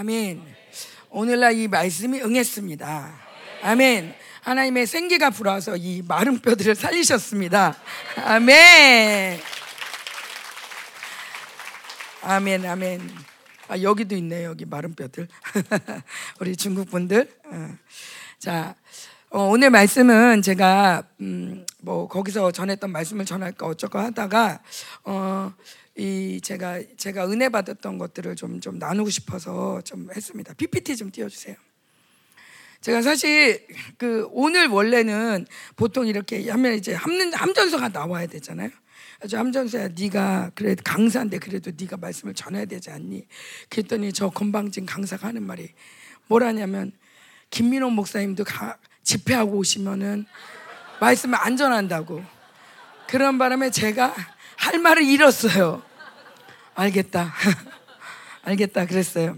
아멘. 오늘날 이 말씀이 응했습니다. 아멘. 하나님의 생기가 불어서 이 마른 뼈들을 살리셨습니다. 아멘. 아멘, 아멘. 아, 여기도 있네요. 여기 마른 뼈들. 우리 중국 분들. 어. 자, 어, 오늘 말씀은 제가 음, 뭐 거기서 전했던 말씀을 전할까 어쩌고 하다가 어, 이 제가 제가 은혜 받았던 것들을 좀좀 나누고 싶어서 좀 했습니다. PPT 좀 띄워주세요. 제가 사실 그 오늘 원래는 보통 이렇게 하면 이제 함, 함전서가 나와야 되잖아요. 아주 함전서야 네가 그래 강사인데 그래도 네가 말씀을 전해야 되지 않니? 그랬더니 저 건방진 강사가 하는 말이 뭐라냐면 김민호 목사님도 가, 집회하고 오시면은 말씀을 안 전한다고. 그런 바람에 제가 할 말을 잃었어요. 알겠다. 알겠다. 그랬어요.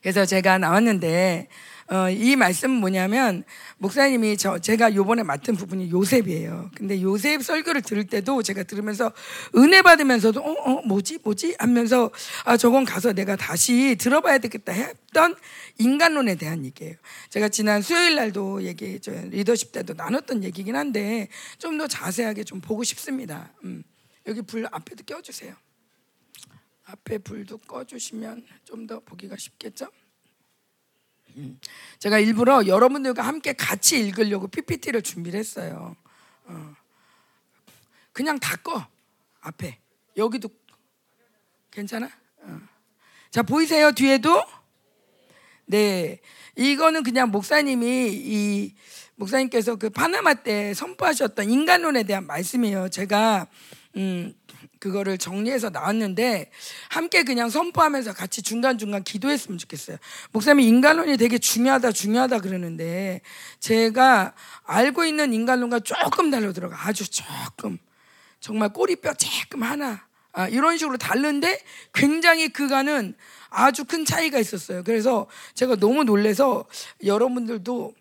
그래서 제가 나왔는데 어, 이 말씀은 뭐냐면 목사님이 저 제가 요번에 맡은 부분이 요셉이에요. 근데 요셉 설교를 들을 때도 제가 들으면서 은혜 받으면서도 어, 어 뭐지 뭐지 하면서 아 저건 가서 내가 다시 들어봐야 되겠다 했던 인간론에 대한 얘기예요. 제가 지난 수요일 날도 얘기 저 리더십 때도 나눴던 얘기긴 한데 좀 더 자세하게 좀 보고 싶습니다. 음. 여기 불 앞에도 껴주세요. 앞에 불도 꺼주시면 좀 더 보기가 쉽겠죠? 음. 제가 일부러 여러분들과 함께 같이 읽으려고 PPT를 준비를 했어요. 어. 그냥 다 꺼. 앞에. 여기도 괜찮아? 어. 자, 보이세요? 뒤에도? 네. 이거는 그냥 목사님이 이 목사님께서 그 파나마 때 선포하셨던 인간론에 대한 말씀이에요. 제가 음 그거를 정리해서 나왔는데 함께 그냥 선포하면서 같이 중간중간 기도했으면 좋겠어요. 목사님이 인간론이 되게 중요하다 중요하다 그러는데 제가 알고 있는 인간론과 조금 달려 들어가 아주 조금 정말 꼬리뼈 조금 하나 아, 이런 식으로 다른데 굉장히 그가는 아주 큰 차이가 있었어요. 그래서 제가 너무 놀래서 여러분들도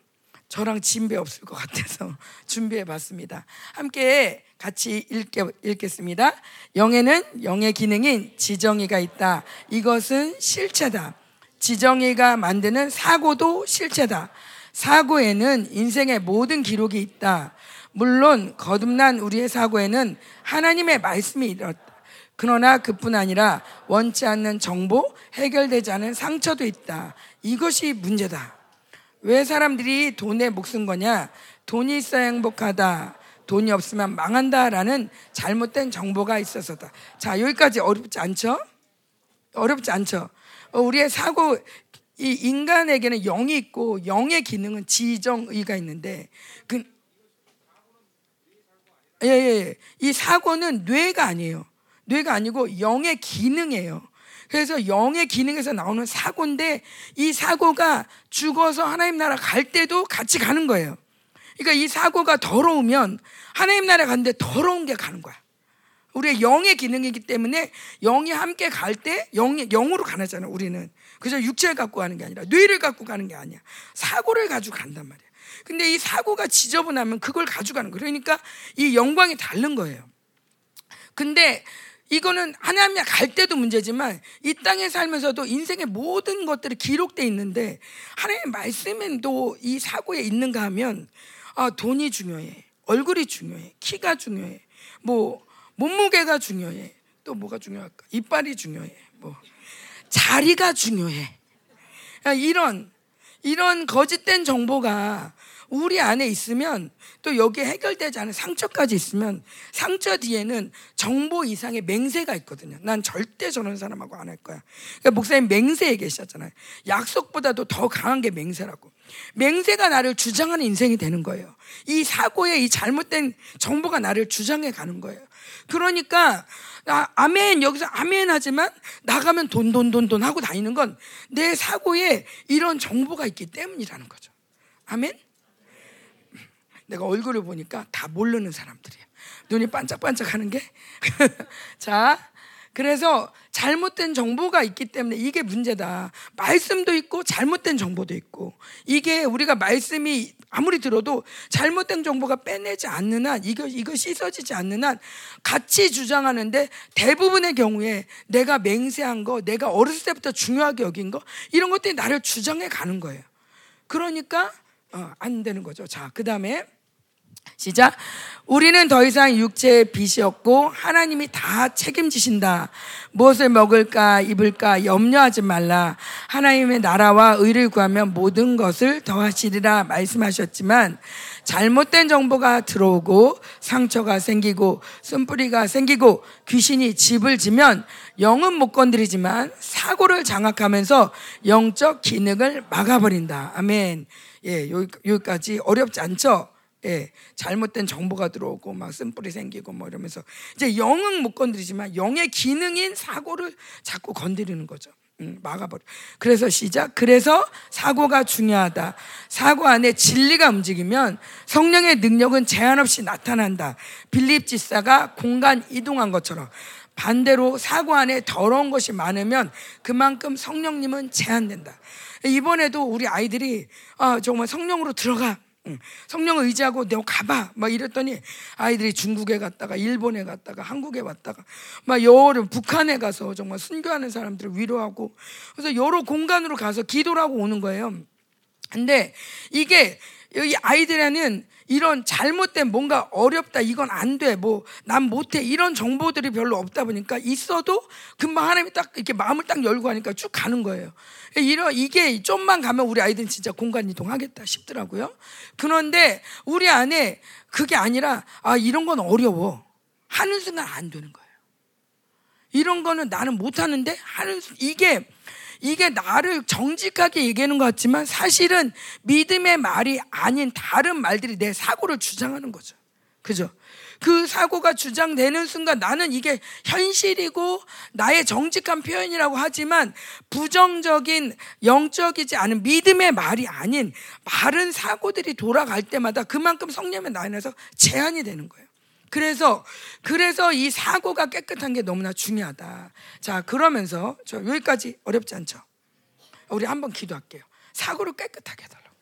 저랑 진배 없을 것 같아서 준비해 봤습니다. 함께 같이 읽게, 읽겠 습니다. 영에는 영의 기능인 지정의가 있다. 이것은 실체다. 지정의가 만드는 사고도 실체다. 사고에는 인생의 모든 기록이 있다. 물론 거듭난 우리의 사고에는 하나님의 말씀이 있었다. 그러나 그뿐 아니라 원치 않는 정보, 해결되지 않은 상처도 있다. 이것이 문제다. 왜 사람들이 돈에 목숨 거냐? 돈이 있어야 행복하다. 돈이 없으면 망한다라는 잘못된 정보가 있어서다. 자, 여기까지 어렵지 않죠? 어렵지 않죠? 어, 우리의 사고, 이 인간에게는 영이 있고 영의 기능은 지정의가 있는데 그 예, 예, 예. 이 사고는 뇌가 아니에요. 뇌가 아니고 영의 기능이에요. 그래서 영의 기능에서 나오는 사고인데 이 사고가 죽어서 하나님 나라 갈 때도 같이 가는 거예요. 그러니까 이 사고가 더러우면 하나님 나라 가는데 더러운 게 가는 거야. 우리의 영의 기능이기 때문에 영이 함께 갈 때 영으로 가잖아 우리는. 그저 육체를 갖고 가는 게 아니라 뇌를 갖고 가는 게 아니야. 사고를 가지고 간단 말이야. 근데 이 사고가 지저분하면 그걸 가져가는 거예요. 그러니까 이 영광이 다른 거예요. 근데 이거는 하나님이 갈 때도 문제지만 이 땅에 살면서도 인생의 모든 것들이 기록돼 있는데 하나님의 말씀에도 이 사고에 있는가 하면 아, 돈이 중요해. 얼굴이 중요해. 키가 중요해. 뭐 몸무게가 중요해. 또 뭐가 중요할까? 이빨이 중요해. 뭐 자리가 중요해. 이런 이런 거짓된 정보가 우리 안에 있으면 또 여기에 해결되지 않은 상처까지 있으면 상처 뒤에는 정보 이상의 맹세가 있거든요. 난 절대 저런 사람하고 안 할 거야. 그러니까 목사님 맹세에 계셨잖아요. 약속보다도 더 강한 게 맹세라고. 맹세가 나를 주장하는 인생이 되는 거예요. 이 사고에 이 잘못된 정보가 나를 주장해 가는 거예요. 그러니까 아, 아멘 여기서 아멘 하지만 나가면 돈 돈 돈 돈 하고 다니는 건 내 사고에 이런 정보가 있기 때문이라는 거죠. 아멘. 내가 얼굴을 보니까 다 모르는 사람들이야. 눈이 반짝반짝하는 게. 자, 그래서 잘못된 정보가 있기 때문에 이게 문제다. 말씀도 있고 잘못된 정보도 있고 이게 우리가 말씀이 아무리 들어도 잘못된 정보가 빼내지 않는 한 이거 이거 씻어지지 않는 한 같이 주장하는데 대부분의 경우에 내가 맹세한 거, 내가 어렸을 때부터 중요하게 여긴 거 이런 것들이 나를 주장해 가는 거예요. 그러니까 어, 안 되는 거죠. 자, 그 다음에 시작. 우리는 더 이상 육체의 빛이 없고 하나님이 다 책임지신다. 무엇을 먹을까 입을까 염려하지 말라. 하나님의 나라와 의를 구하면 모든 것을 더하시리라 말씀하셨지만 잘못된 정보가 들어오고 상처가 생기고 쓴뿌리가 생기고 귀신이 집을 지면 영은 못 건드리지만 사고를 장악하면서 영적 기능을 막아버린다. 아멘. 예, 여기, 여기까지 어렵지 않죠? 예, 잘못된 정보가 들어오고 막 쓴뿌리 생기고 뭐 이러면서 이제 영은 못 건드리지만 영의 기능인 사고를 자꾸 건드리는 거죠. 음, 막아버려. 그래서 시작. 그래서 사고가 중요하다. 사고 안에 진리가 움직이면 성령의 능력은 제한 없이 나타난다. 빌립 지사가 공간 이동한 것처럼 반대로 사고 안에 더러운 것이 많으면 그만큼 성령님은 제한된다. 이번에도 우리 아이들이 아, 정말 성령으로 들어가. 성령을 의지하고 내가 가봐 막 이랬더니 아이들이 중국에 갔다가 일본에 갔다가 한국에 왔다가 막 여러 북한에 가서 정말 순교하는 사람들을 위로하고 그래서 여러 공간으로 가서 기도를 하고 오는 거예요. 근데 이게 여기 아이들에는 이런 잘못된 뭔가 어렵다 이건 안 돼 뭐 난 못해 이런 정보들이 별로 없다 보니까 있어도 금방 하나님이 딱 이렇게 마음을 딱 열고 하니까 쭉 가는 거예요. 이런 이게 좀만 가면 우리 아이들은 진짜 공간 이동하겠다 싶더라고요. 그런데 우리 안에 그게 아니라 아 이런 건 어려워 하는 순간 안 되는 거예요. 이런 거는 나는 못 하는데 하는 이게 이게 나를 정직하게 얘기하는 것 같지만 사실은 믿음의 말이 아닌 다른 말들이 내 사고를 주장하는 거죠. 그죠? 그 사고가 주장되는 순간 나는 이게 현실이고 나의 정직한 표현이라고 하지만 부정적인 영적이지 않은 믿음의 말이 아닌 바른 사고들이 돌아갈 때마다 그만큼 성령의 나인에서 제한이 되는 거예요. 그래서 그래서 이 사고가 깨끗한 게 너무나 중요하다. 자, 그러면서 저 여기까지 어렵지 않죠? 우리 한번 기도할게요. 사고를 깨끗하게 해달라고.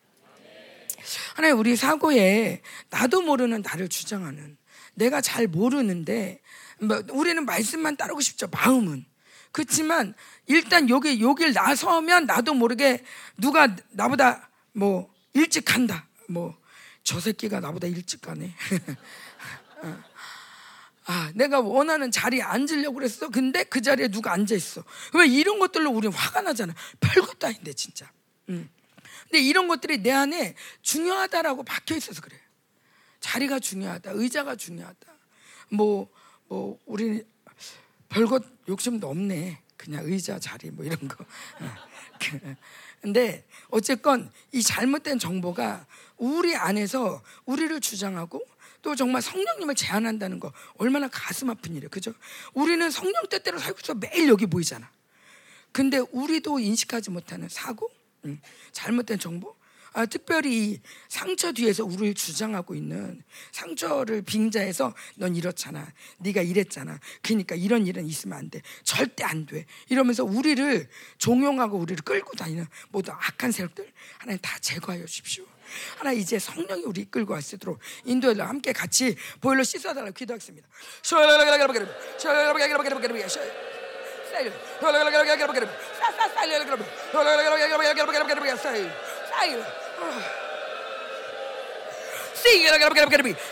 하나님 우리 사고에 나도 모르는 나를 주장하는 내가 잘 모르는데 뭐 우리는 말씀만 따르고 싶죠. 마음은. 그렇지만 일단 여기 여길 나서면 나도 모르게 누가 나보다 뭐 일찍 간다. 뭐 저 새끼가 나보다 일찍 가네. 아, 내가 원하는 자리에 앉으려고 그랬어. 근데 그 자리에 누가 앉아 있어. 왜 이런 것들로 우리는 화가 나잖아. 별것도 아닌데 진짜. 음. 근데 이런 것들이 내 안에 중요하다라고 박혀 있어서 그래. 자리가 중요하다. 의자가 중요하다. 뭐, 뭐, 우리 별것 욕심도 없네. 그냥 의자 자리 뭐 이런 거. 근데 어쨌건 이 잘못된 정보가 우리 안에서 우리를 주장하고 또 정말 성령님을 제한한다는 거 얼마나 가슴 아픈 일이에요. 그죠? 우리는 성령 뜻대로 살고 있어 매일 여기 보이잖아. 근데 우리도 인식하지 못하는 사고, 응. 잘못된 정보, 아, 특별히 상처 뒤에서 우리를 주장하고 있는 상처를 빙자해서 넌 이렇잖아. 네가 이랬잖아. 그러니까 이런 일은 있으면 안 돼. 절대 안 돼. 이러면서 우리를 종용하고 우리를 끌고 다니는 모든 악한 세력들 하나님 다 제거하여 주십시오. 하나 이제 성령이 우리 이끌고 왔도록 인도에 함께 같이 보일러 씻어달라고 기도하겠습니다.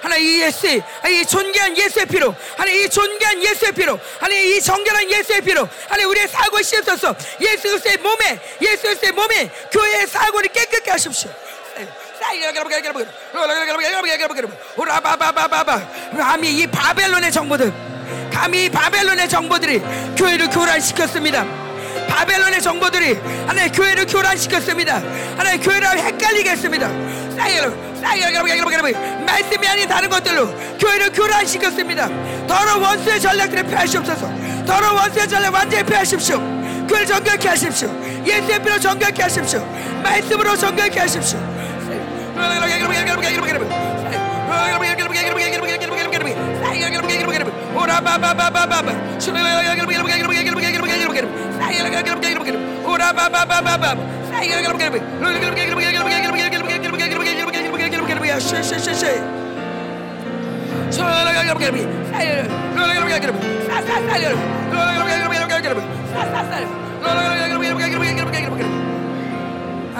하나 이 예수, 이 존귀한 예수의 피로, 하나 이 존귀한 예수의 피로, 하나 이 정결한 예수의 피로, 하나 우리의 사고 씻어서 예수 그리스도의 몸에, 예수 그리스도의 몸에 교회의 사고를 깨끗게 하십시오. 감히 이 바벨론의 정보들 감히 이 바벨론의 정보들이 교회를 교란시켰습니다 바벨론의 정보들이 하나의 교회를 교란시켰습니다 하나의 교회를 헷갈리게 했습니다 말씀이 아닌 다른 것들로 교회를 교란시켰습니다 더러운 원수의 전략들을 피하시옵소서 더러운 원수의 전략 완전히 피하십시오 교회를 정결케 하십시오 예수의 피로 정결케 하십시오 말씀으로 정결케 하십시오 오라바바바바바바 오라바바바바바 아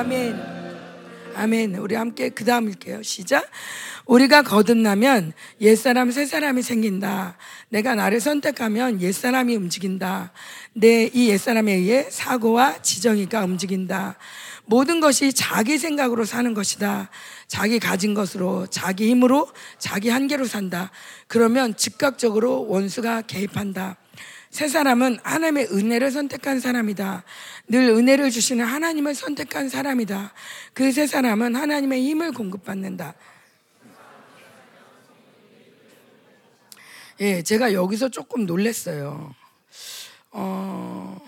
멘. 아멘. 우리 함께 그 다음 읽게요. 시작. 우리가 거듭나면 옛사람 새 사람이 생긴다. 내가 나를 선택하면 옛사람이 움직인다. 내 이 옛사람에 의해 사고와 지정이가 움직인다. 모든 것이 자기 생각으로 사는 것이다. 자기 가진 것으로, 자기 힘으로, 자기 한계로 산다. 그러면 즉각적으로 원수가 개입한다. 새 사람은 하나님의 은혜를 선택한 사람이다. 늘 은혜를 주시는 하나님을 선택한 사람이다. 그새 사람은 하나님의 힘을 공급받는다. 예, 제가 여기서 조금 놀랐어요. 어,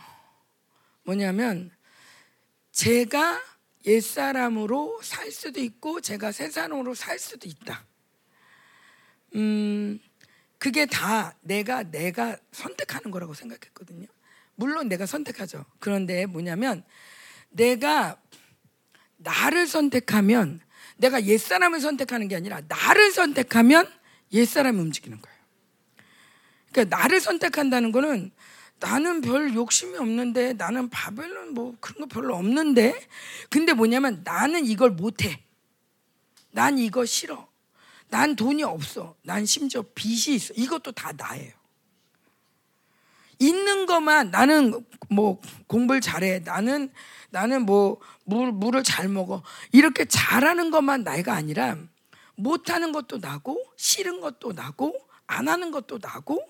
뭐냐면, 제가 옛사람으로 살 수도 있고, 제가 새 사람으로 살 수도 있다. 음, 그게 다 내가, 내가 선택하는 거라고 생각했거든요. 물론 내가 선택하죠. 그런데 뭐냐면, 내가 나를 선택하면, 내가 옛사람을 선택하는 게 아니라, 나를 선택하면 옛사람이 움직이는 거예요. 그러니까 나를 선택한다는 거는 나는 별 욕심이 없는데 나는 바벨론 뭐 그런 거 별로 없는데 근데 뭐냐면 나는 이걸 못해 난 이거 싫어 난 돈이 없어. 난 심지어 빚이 있어. 이것도 다 나예요. 있는 것만 나는 뭐 공부를 잘해. 나는 나는 뭐 물, 물을 잘 먹어. 이렇게 잘하는 것만 나이가 아니라 못하는 것도 나고 싫은 것도 나고 안 하는 것도 나고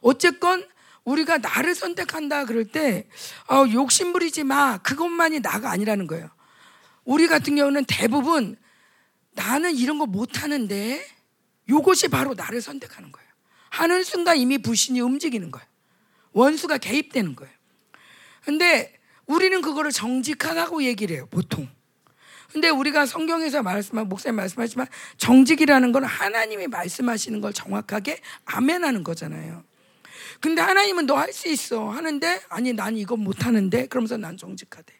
어쨌건 우리가 나를 선택한다 그럴 때 어, 욕심 부리지 마. 그것만이 나가 아니라는 거예요. 우리 같은 경우는 대부분 나는 이런 거 못하는데 이것이 바로 나를 선택하는 거예요. 하는 순간 이미 불신이 움직이는 거예요. 원수가 개입되는 거예요. 근데 우리는 그거를 정직하다고 얘기를 해요, 보통. 근데 우리가 성경에서 말씀한 목사님 말씀하지만 정직이라는 건 하나님이 말씀하시는 걸 정확하게 아멘하는 거잖아요. 근데 하나님은 너 할 수 있어 하는데 아니 난 이거 못 하는데 그러면서 난 정직하대.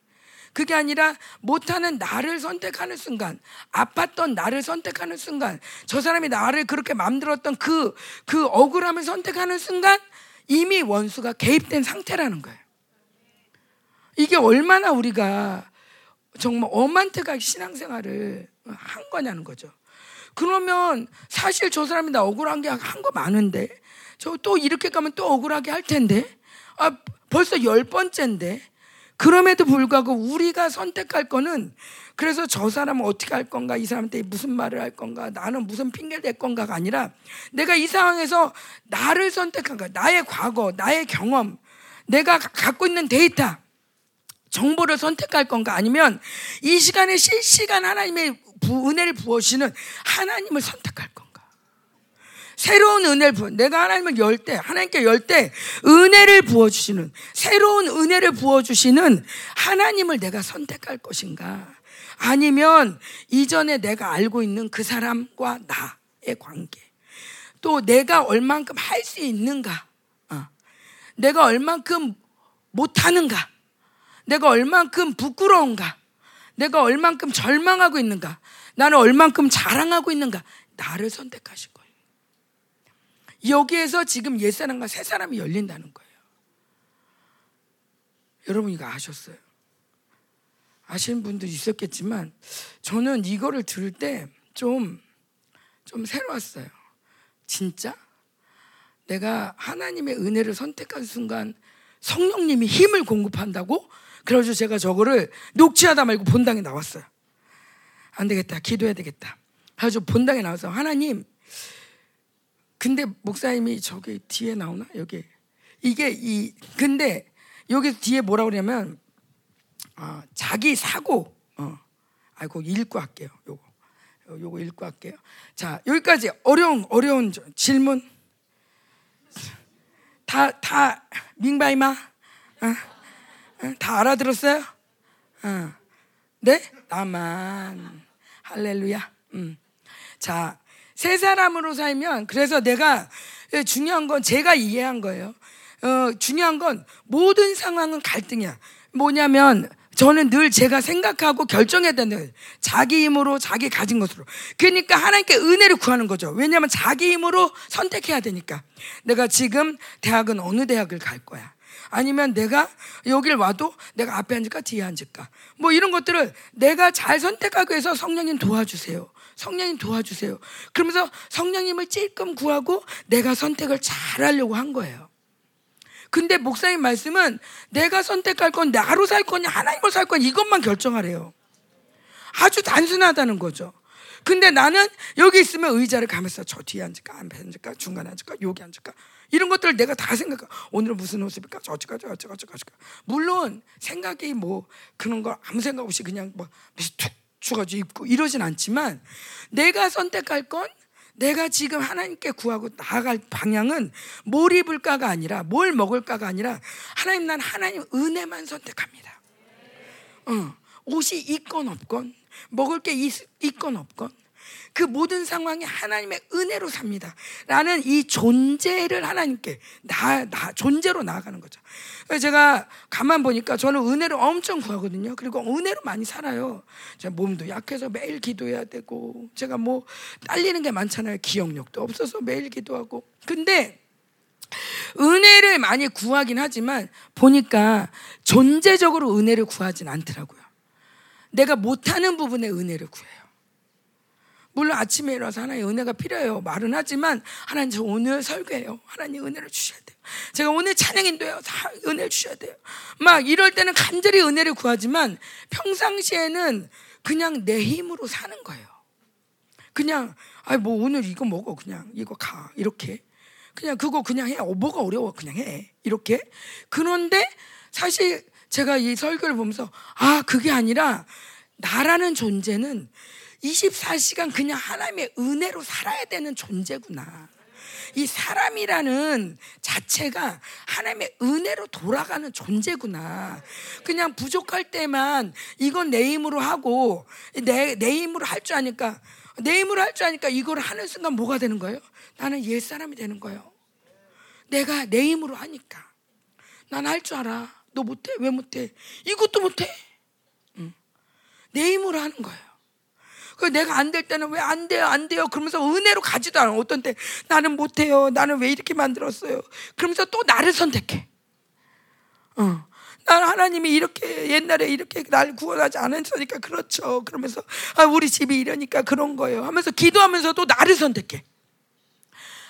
그게 아니라 못하는 나를 선택하는 순간, 아팠던 나를 선택하는 순간, 저 사람이 나를 그렇게 맘들었던 그, 그 억울함을 선택하는 순간, 이미 원수가 개입된 상태라는 거예요. 이게 얼마나 우리가 정말 어만트가 신앙생활을 한 거냐는 거죠. 그러면 사실 저 사람이 나 억울한 게 한 거 많은데, 저 또 이렇게 가면 또 억울하게 할 텐데, 아, 벌써 열 번째인데, 그럼에도 불구하고 우리가 선택할 거는 그래서 저 사람은 어떻게 할 건가, 이 사람한테 무슨 말을 할 건가, 나는 무슨 핑계를 댈 건가가 아니라 내가 이 상황에서 나를 선택한 거야. 나의 과거, 나의 경험, 내가 갖고 있는 데이터, 정보를 선택할 건가 아니면 이 시간에 실시간 하나님의 은혜를 부어주시는 하나님을 선택할 건가? 새로운 은혜를 부어. 내가 하나님을 열 때, 하나님께 열 때, 은혜를 부어 주시는, 새로운 은혜를 부어 주시는 하나님을 내가 선택할 것인가? 아니면 이전에 내가 알고 있는 그 사람과 나의 관계. 또 내가 얼만큼 할 수 있는가? 어. 내가 얼만큼 못하는가? 내가 얼만큼 부끄러운가? 내가 얼만큼 절망하고 있는가? 나는 얼만큼 자랑하고 있는가? 나를 거예요. 여기에서 지금 옛사람과 새사람이 열린다는 거예요. 여러분 이거 아셨어요? 아시는 분도 있었겠지만 저는 이거를 들을 때 좀 좀 새로웠어요. 진짜 내가 하나님의 은혜를 선택한 순간 성령님이 힘을 공급한다고? 그래서 제가 저거를 녹취하다 말고 본당에 나왔어요. 안 되겠다. 기도해야 되겠다. 그래서 본당에 나와서 하나님 근데 목사님이 저기 뒤에 나오나? 여기. 이게 이 근데 여기 뒤에 뭐라 그러냐면 어, 자기 사고 어. 아이고 읽고 할게요. 요거. 요거 읽고 할게요. 자, 여기까지 어려운 어려운 질문 다 다 민바이마 어? 어? 다 알아들었어요? 어. 네? 나만 할렐루야. 음. 자, 새 사람으로 살면 그래서 내가 예, 중요한 건 제가 이해한 거예요. 어, 중요한 건 모든 상황은 갈등이야. 뭐냐면 저는 늘 제가 생각하고 결정해야 되는 자기 힘으로 자기 가진 것으로. 그러니까 하나님께 은혜를 구하는 거죠. 왜냐하면 자기 힘으로 선택해야 되니까. 내가 지금 대학은 어느 대학을 갈 거야. 아니면 내가 여길 와도 내가 앞에 앉을까 뒤에 앉을까. 뭐 이런 것들을 내가 잘 선택하기 위해서 성령님 도와주세요. 성령님 도와주세요. 그러면서 성령님을 찔끔 구하고 내가 선택을 잘 하려고 한 거예요. 근데 목사님 말씀은 내가 선택할 건 나로 살 거냐 하나님으로 살 거냐 이것만 결정하래요. 아주 단순하다는 거죠. 근데 나는 여기 있으면 의자를 가면서 저 뒤에 앉을까 앞에 앉을까 중간에 앉을까 여기 앉을까 이런 것들을 내가 다 생각해. 오늘은 무슨 옷 입을까 저쪽까 저쪽까 저쪽까 물론 생각이 뭐 그런 걸 아무 생각 없이 그냥 뭐 툭 주가지고 입고 이러진 않지만 내가 선택할 건 내가 지금 하나님께 구하고 나아갈 방향은 뭘 입을까가 아니라 뭘 먹을까가 아니라 하나님 난 하나님 은혜만 선택합니다. 어, 옷이 있건 없건 먹을 게 있, 있건 없건 그 모든 상황이 하나님의 은혜로 삽니다. 라는 이 존재를 하나님께 나, 나 존재로 나아가는 거죠. 제가 가만 보니까 저는 은혜를 엄청 구하거든요. 그리고 은혜로 많이 살아요. 제 몸도 약해서 매일 기도해야 되고 제가 뭐 딸리는 게 많잖아요. 기억력도 없어서 매일 기도하고. 근데 은혜를 많이 구하긴 하지만 보니까 존재적으로 은혜를 구하진 않더라고요. 내가 못하는 부분에 은혜를 구해요. 물론 아침에 일어나서 하나님 은혜가 필요해요. 말은 하지만 하나님 저 오늘 설교해요. 하나님 은혜를 주셔야 돼요. 제가 오늘 찬양인도요. 다 은혜를 주셔야 돼요. 막 이럴 때는 간절히 은혜를 구하지만 평상시에는 그냥 내 힘으로 사는 거예요. 그냥 아뭐 오늘 이거 먹어 그냥 이거 가 이렇게 그냥 그거 그냥 해. 어, 뭐가 어려워 그냥 해 이렇게. 그런데 사실 제가 이 설교를 보면서 아 그게 아니라 나라는 존재는 24시간 그냥 하나님의 은혜로 살아야 되는 존재구나. 이 사람이라는 자체가 하나님의 은혜로 돌아가는 존재구나. 그냥 부족할 때만 이건 내 힘으로 하고 내, 내 힘으로 할 줄 아니까 내 힘으로 할 줄 아니까 이걸 하는 순간 뭐가 되는 거예요? 나는 옛사람이 되는 거예요. 내가 내 힘으로 하니까. 난 할 줄 알아. 너 못해? 왜 못해? 이것도 못해. 응. 내 힘으로 하는 거예요. 그 내가 안 될 때는 왜 안 돼요, 안 돼요. 그러면서 은혜로 가지도 않아. 어떤 때 나는 못해요. 나는 왜 이렇게 만들었어요. 그러면서 또 나를 선택해. 어. 난 하나님이 이렇게 옛날에 이렇게 날 구원하지 않았으니까 그렇죠. 그러면서 아, 우리 집이 이러니까 그런 거예요. 하면서 기도하면서도 나를 선택해.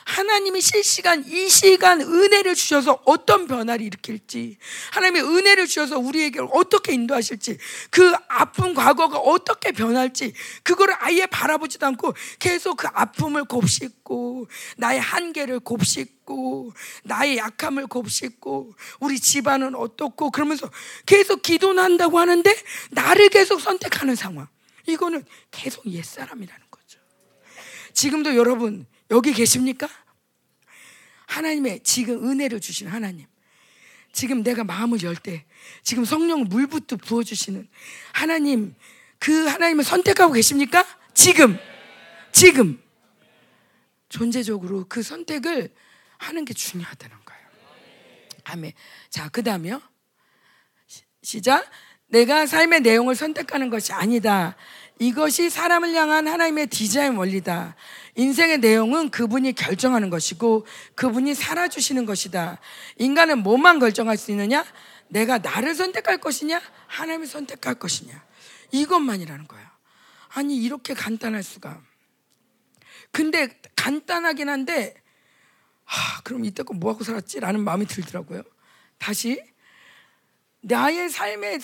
하나님이 실시간 이 시간 은혜를 주셔서 어떤 변화를 일으킬지 하나님의 은혜를 주셔서 우리에게 어떻게 인도하실지 그 아픈 과거가 어떻게 변할지 그거를 아예 바라보지도 않고 계속 그 아픔을 곱씹고 나의 한계를 곱씹고 나의 약함을 곱씹고 우리 집안은 어떻고 그러면서 계속 기도는 한다고 하는데 나를 계속 선택하는 상황. 이거는 계속 옛사람이라는 거죠. 지금도 여러분 여기 계십니까? 하나님의 지금 은혜를 주신 하나님. 지금 내가 마음을 열 때, 지금 성령 물부터 부어주시는 하나님, 그 하나님을 선택하고 계십니까? 지금, 지금. 존재적으로 그 선택을 하는 게 중요하다는 거예요. 아멘. 자, 그 다음에요. 시작. 내가 삶의 내용을 선택하는 것이 아니다. 이것이 사람을 향한 하나님의 디자인 원리다. 인생의 내용은 그분이 결정하는 것이고 그분이 살아주시는 것이다. 인간은 뭐만 결정할 수 있느냐? 내가 나를 선택할 것이냐? 하나님을 선택할 것이냐? 이것만이라는 거야. 아니, 이렇게 간단할 수가. 근데 간단하긴 한데, 하, 그럼 이때껏 뭐하고 살았지? 라는 마음이 들더라고요. 다시 나의 삶의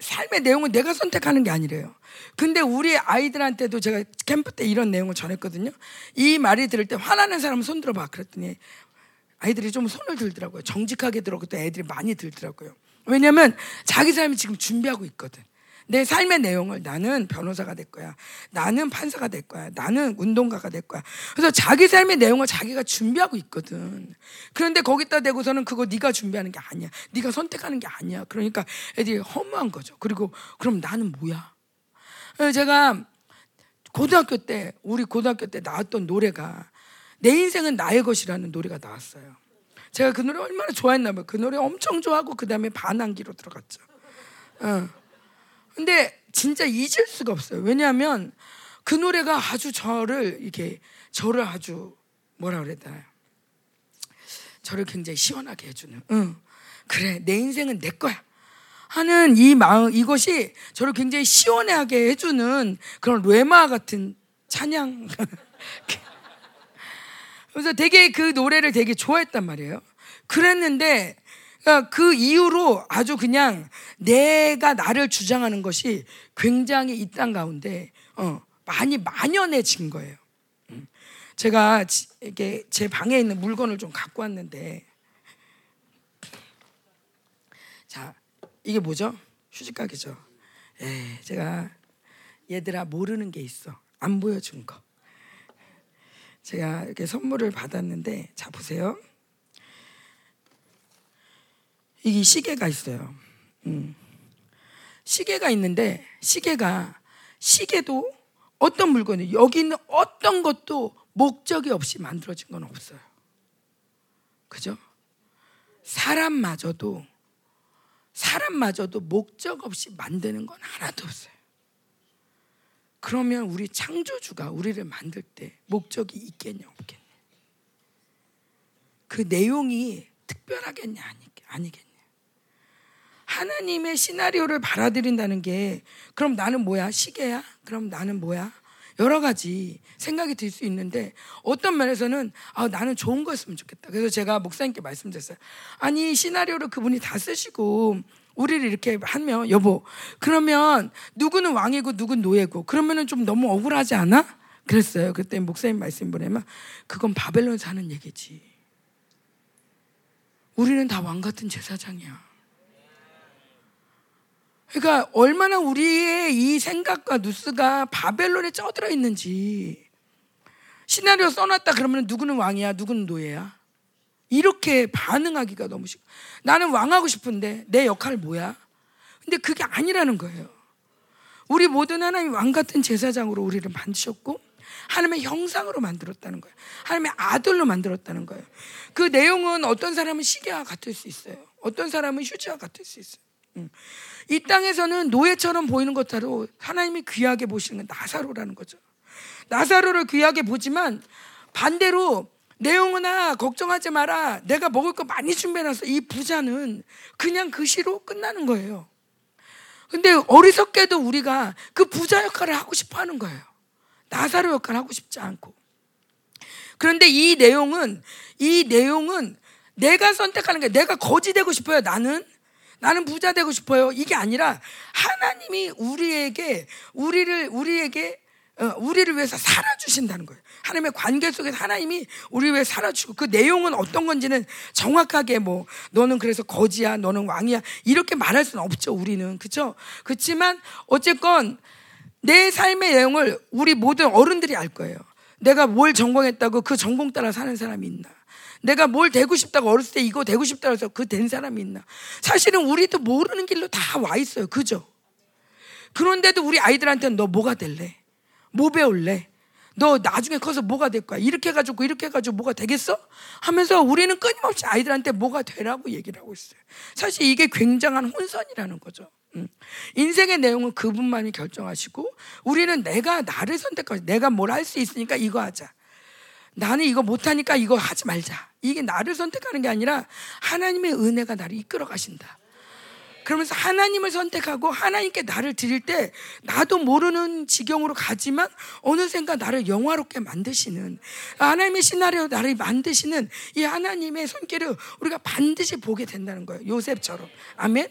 삶의 내용은 내가 선택하는 게 아니래요. 근데 우리 아이들한테도 제가 캠프 때 이런 내용을 전했거든요. 이 말이 들을 때 화나는 사람은 손 들어봐. 그랬더니 아이들이 좀 손을 들더라고요. 정직하게 들었고 또 애들이 많이 들더라고요. 왜냐하면 자기 삶이 지금 준비하고 있거든. 내 삶의 내용을 나는 변호사가 될 거야. 나는 판사가 될 거야. 나는 운동가가 될 거야. 그래서 자기 삶의 내용을 자기가 준비하고 있거든. 그런데 거기다 대고서는 그거 네가 준비하는 게 아니야. 네가 선택하는 게 아니야. 그러니까 애들이 허무한 거죠. 그리고 그럼 나는 뭐야? 제가 고등학교 때 우리 고등학교 때 나왔던 노래가 내 인생은 나의 것이라는 노래가 나왔어요. 제가 그 노래 얼마나 좋아했나 봐요. 그 노래 엄청 좋아하고 그 다음에 반항기로 들어갔죠. 어. 근데 진짜 잊을 수가 없어요. 왜냐하면 그 노래가 아주 저를 이렇게 저를 아주 뭐라 그래야 되나요? 저를 굉장히 시원하게 해주는. 응. 그래 내 인생은 내 거야. 하는 이 마음 이것이 저를 굉장히 시원하게 해주는 그런 뢰마 같은 찬양. 그래서 되게 그 노래를 되게 좋아했단 말이에요. 그랬는데 그러니까 그 이후로 아주 그냥 내가 나를 주장하는 것이 굉장히 이 땅 가운데 어, 많이 만연해진 거예요. 음. 제가 이게 제 방에 있는 물건을 좀 갖고 왔는데 자 이게 뭐죠? 휴지가게죠. 예, 제가 얘들아 모르는 게 있어. 안 보여준 거. 제가 이렇게 선물을 받았는데 자 보세요. 이게 시계가 있어요. 음. 시계가 있는데 시계가 시계도 어떤 물건이 여기 있는 어떤 것도 목적이 없이 만들어진 건 없어요. 그죠? 사람마저도 사람마저도 목적 없이 만드는 건 하나도 없어요. 그러면 우리 창조주가 우리를 만들 때 목적이 있겠냐 없겠냐? 그 내용이 특별하겠냐 아니겠냐? 하나님의 시나리오를 받아들인다는 게 그럼 나는 뭐야? 시계야? 그럼 나는 뭐야? 여러 가지 생각이 들 수 있는데 어떤 면에서는 아, 나는 좋은 거였으면 좋겠다. 그래서 제가 목사님께 말씀드렸어요. 아니 시나리오를 그분이 다 쓰시고 우리를 이렇게 하면 여보 그러면 누구는 왕이고 누구는 노예고 그러면은 좀 너무 억울하지 않아? 그랬어요. 그때 목사님 말씀 보내면 그건 바벨론에서 하는 얘기지. 우리는 다 왕 같은 제사장이야. 그러니까 얼마나 우리의 이 생각과 뉴스가 바벨론에 쩌들어 있는지 시나리오 써놨다 그러면 누구는 왕이야, 누구는 노예야. 이렇게 반응하기가 너무 쉽. 나는 왕하고 싶은데 내 역할 뭐야? 근데 그게 아니라는 거예요. 우리 모든 하나님 왕 같은 제사장으로 우리를 만드셨고 하나님의 형상으로 만들었다는 거예요. 하나님의 아들로 만들었다는 거예요. 그 내용은 어떤 사람은 시계와 같을 수 있어요. 어떤 사람은 휴지와 같을 수 있어요. 이 땅에서는 노예처럼 보이는 것처럼 하나님이 귀하게 보시는 건 나사로라는 거죠. 나사로를 귀하게 보지만 반대로 내용은아 걱정하지 마라. 내가 먹을 거 많이 준비해놨어. 이 부자는 그냥 그 시로 끝나는 거예요. 근데 어리석게도 우리가 그 부자 역할을 하고 싶어 하는 거예요. 나사로 역할을 하고 싶지 않고. 그런데 이 내용은, 이 내용은 내가 선택하는 게 내가 거지 되고 싶어요. 나는. 나는 부자 되고 싶어요. 이게 아니라 하나님이 우리에게 우리를 우리에게 어, 우리를 위해서 살아주신다는 거예요. 하나님의 관계 속에서 하나님이 우리 위해 살아주고 그 내용은 어떤 건지는 정확하게 뭐 너는 그래서 거지야, 너는 왕이야 이렇게 말할 수는 없죠. 우리는 그렇죠. 그렇지만 어쨌건 내 삶의 내용을 우리 모든 어른들이 알 거예요. 내가 뭘 전공했다고 그 전공 따라 사는 사람이 있나? 내가 뭘 되고 싶다고 어렸을 때 이거 되고 싶다고 해서 그 된 사람이 있나? 사실은 우리도 모르는 길로 다 와 있어요. 그죠? 그런데도 우리 아이들한테는 너 뭐가 될래? 뭐 배울래? 너 나중에 커서 뭐가 될 거야? 이렇게 해가지고 이렇게 해가지고 뭐가 되겠어? 하면서 우리는 끊임없이 아이들한테 뭐가 되라고 얘기를 하고 있어요. 사실 이게 굉장한 혼선이라는 거죠. 인생의 내용은 그분만이 결정하시고 우리는 내가 나를 선택하지 내가 뭘 할 수 있으니까 이거 하자. 나는 이거 못하니까 이거 하지 말자. 이게 나를 선택하는 게 아니라 하나님의 은혜가 나를 이끌어 가신다. 그러면서 하나님을 선택하고 하나님께 나를 드릴 때 나도 모르는 지경으로 가지만 어느샌가 나를 영화롭게 만드시는 하나님의 시나리오 나를 만드시는 이 하나님의 손길을 우리가 반드시 보게 된다는 거예요. 요셉처럼. 아멘.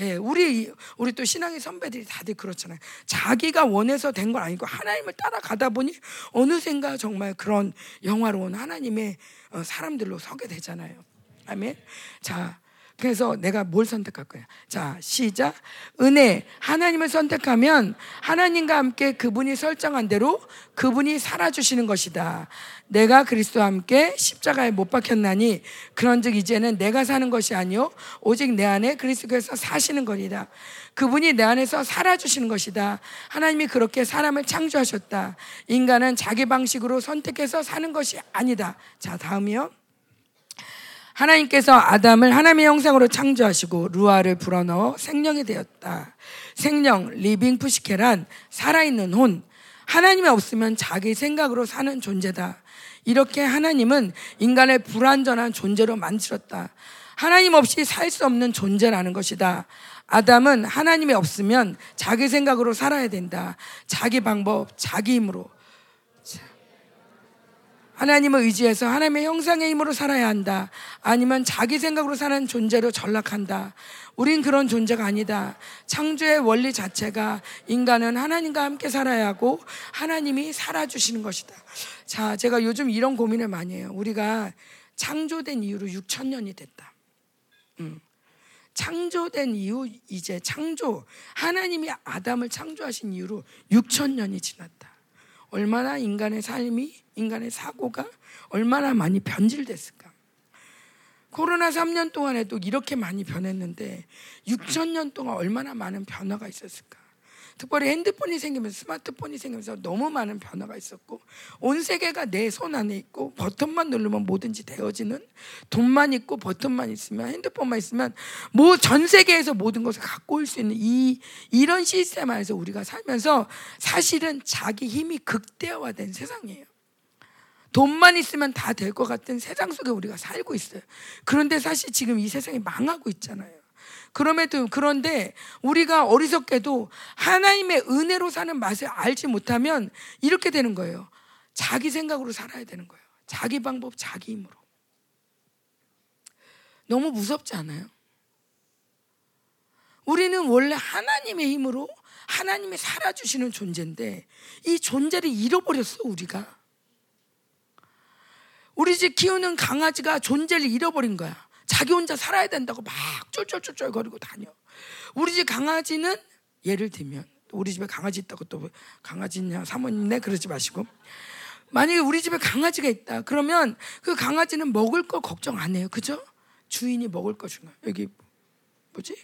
예, 우리 우리 또 신앙의 선배들이 다들 그렇잖아요. 자기가 원해서 된 건 아니고 하나님을 따라가다 보니 어느샌가 정말 그런 영화로운 하나님의 어, 사람들로 서게 되잖아요. 아멘. 자, 그래서 내가 뭘 선택할 거야? 자, 시작. 은혜. 하나님을 선택하면 하나님과 함께 그분이 설정한 대로 그분이 살아주시는 것이다. 내가 그리스도와 함께 십자가에 못 박혔나니 그런즉 이제는 내가 사는 것이 아니요 오직 내 안에 그리스도께서 사시는 거리다. 그분이 내 안에서 살아주시는 것이다. 하나님이 그렇게 사람을 창조하셨다. 인간은 자기 방식으로 선택해서 사는 것이 아니다. 자, 다음이요. 하나님께서 아담을 하나님의 형상으로 창조하시고 루아를 불어넣어 생명이 되었다. 생명, living 푸시케란 살아있는 혼. 하나님이 없으면 자기 생각으로 사는 존재다. 이렇게 하나님은 인간을 불완전한 존재로 만들었다. 하나님 없이 살 수 없는 존재라는 것이다. 아담은 하나님이 없으면 자기 생각으로 살아야 된다. 자기 방법, 자기 힘으로. 하나님을 의지해서 하나님의 형상의 힘으로 살아야 한다. 아니면 자기 생각으로 사는 존재로 전락한다. 우린 그런 존재가 아니다. 창조의 원리 자체가 인간은 하나님과 함께 살아야 하고 하나님이 살아주시는 것이다. 자, 제가 요즘 이런 고민을 많이 해요. 우리가 창조된 이후로 6천 년이 됐다. 음. 창조된 이후 이제 창조 하나님이 아담을 창조하신 이후로 6천 년이 지났다. 얼마나 인간의 삶이 인간의 사고가 얼마나 많이 변질됐을까? 코로나 3년 동안에도 이렇게 많이 변했는데 6천 년 동안 얼마나 많은 변화가 있었을까? 특별히 핸드폰이 생기면서 스마트폰이 생기면서 너무 많은 변화가 있었고 온 세계가 내 손 안에 있고 버튼만 누르면 뭐든지 되어지는 돈만 있고 버튼만 있으면 핸드폰만 있으면 뭐 전 세계에서 모든 것을 갖고 올 수 있는 이 이런 시스템 안에서 우리가 살면서 사실은 자기 힘이 극대화된 세상이에요. 돈만 있으면 다 될 것 같은 세상 속에 우리가 살고 있어요. 그런데 사실 지금 이 세상이 망하고 있잖아요. 그럼에도 그런데 우리가 어리석게도 하나님의 은혜로 사는 맛을 알지 못하면 이렇게 되는 거예요. 자기 생각으로 살아야 되는 거예요. 자기 방법, 자기 힘으로. 너무 무섭지 않아요? 우리는 원래 하나님의 힘으로 하나님이 살아주시는 존재인데 이 존재를 잃어버렸어, 우리가. 우리 집 키우는 강아지가 존재를 잃어버린 거야. 자기 혼자 살아야 된다고 막 쫄쫄쫄쫄 거리고 다녀. 우리 집 강아지는 예를 들면 우리 집에 강아지 있다고 또 강아지냐 사모님네 그러지 마시고. 만약에 우리 집에 강아지가 있다 그러면 그 강아지는 먹을 거 걱정 안 해요. 그죠? 주인이 먹을 거 주나 여기 뭐지?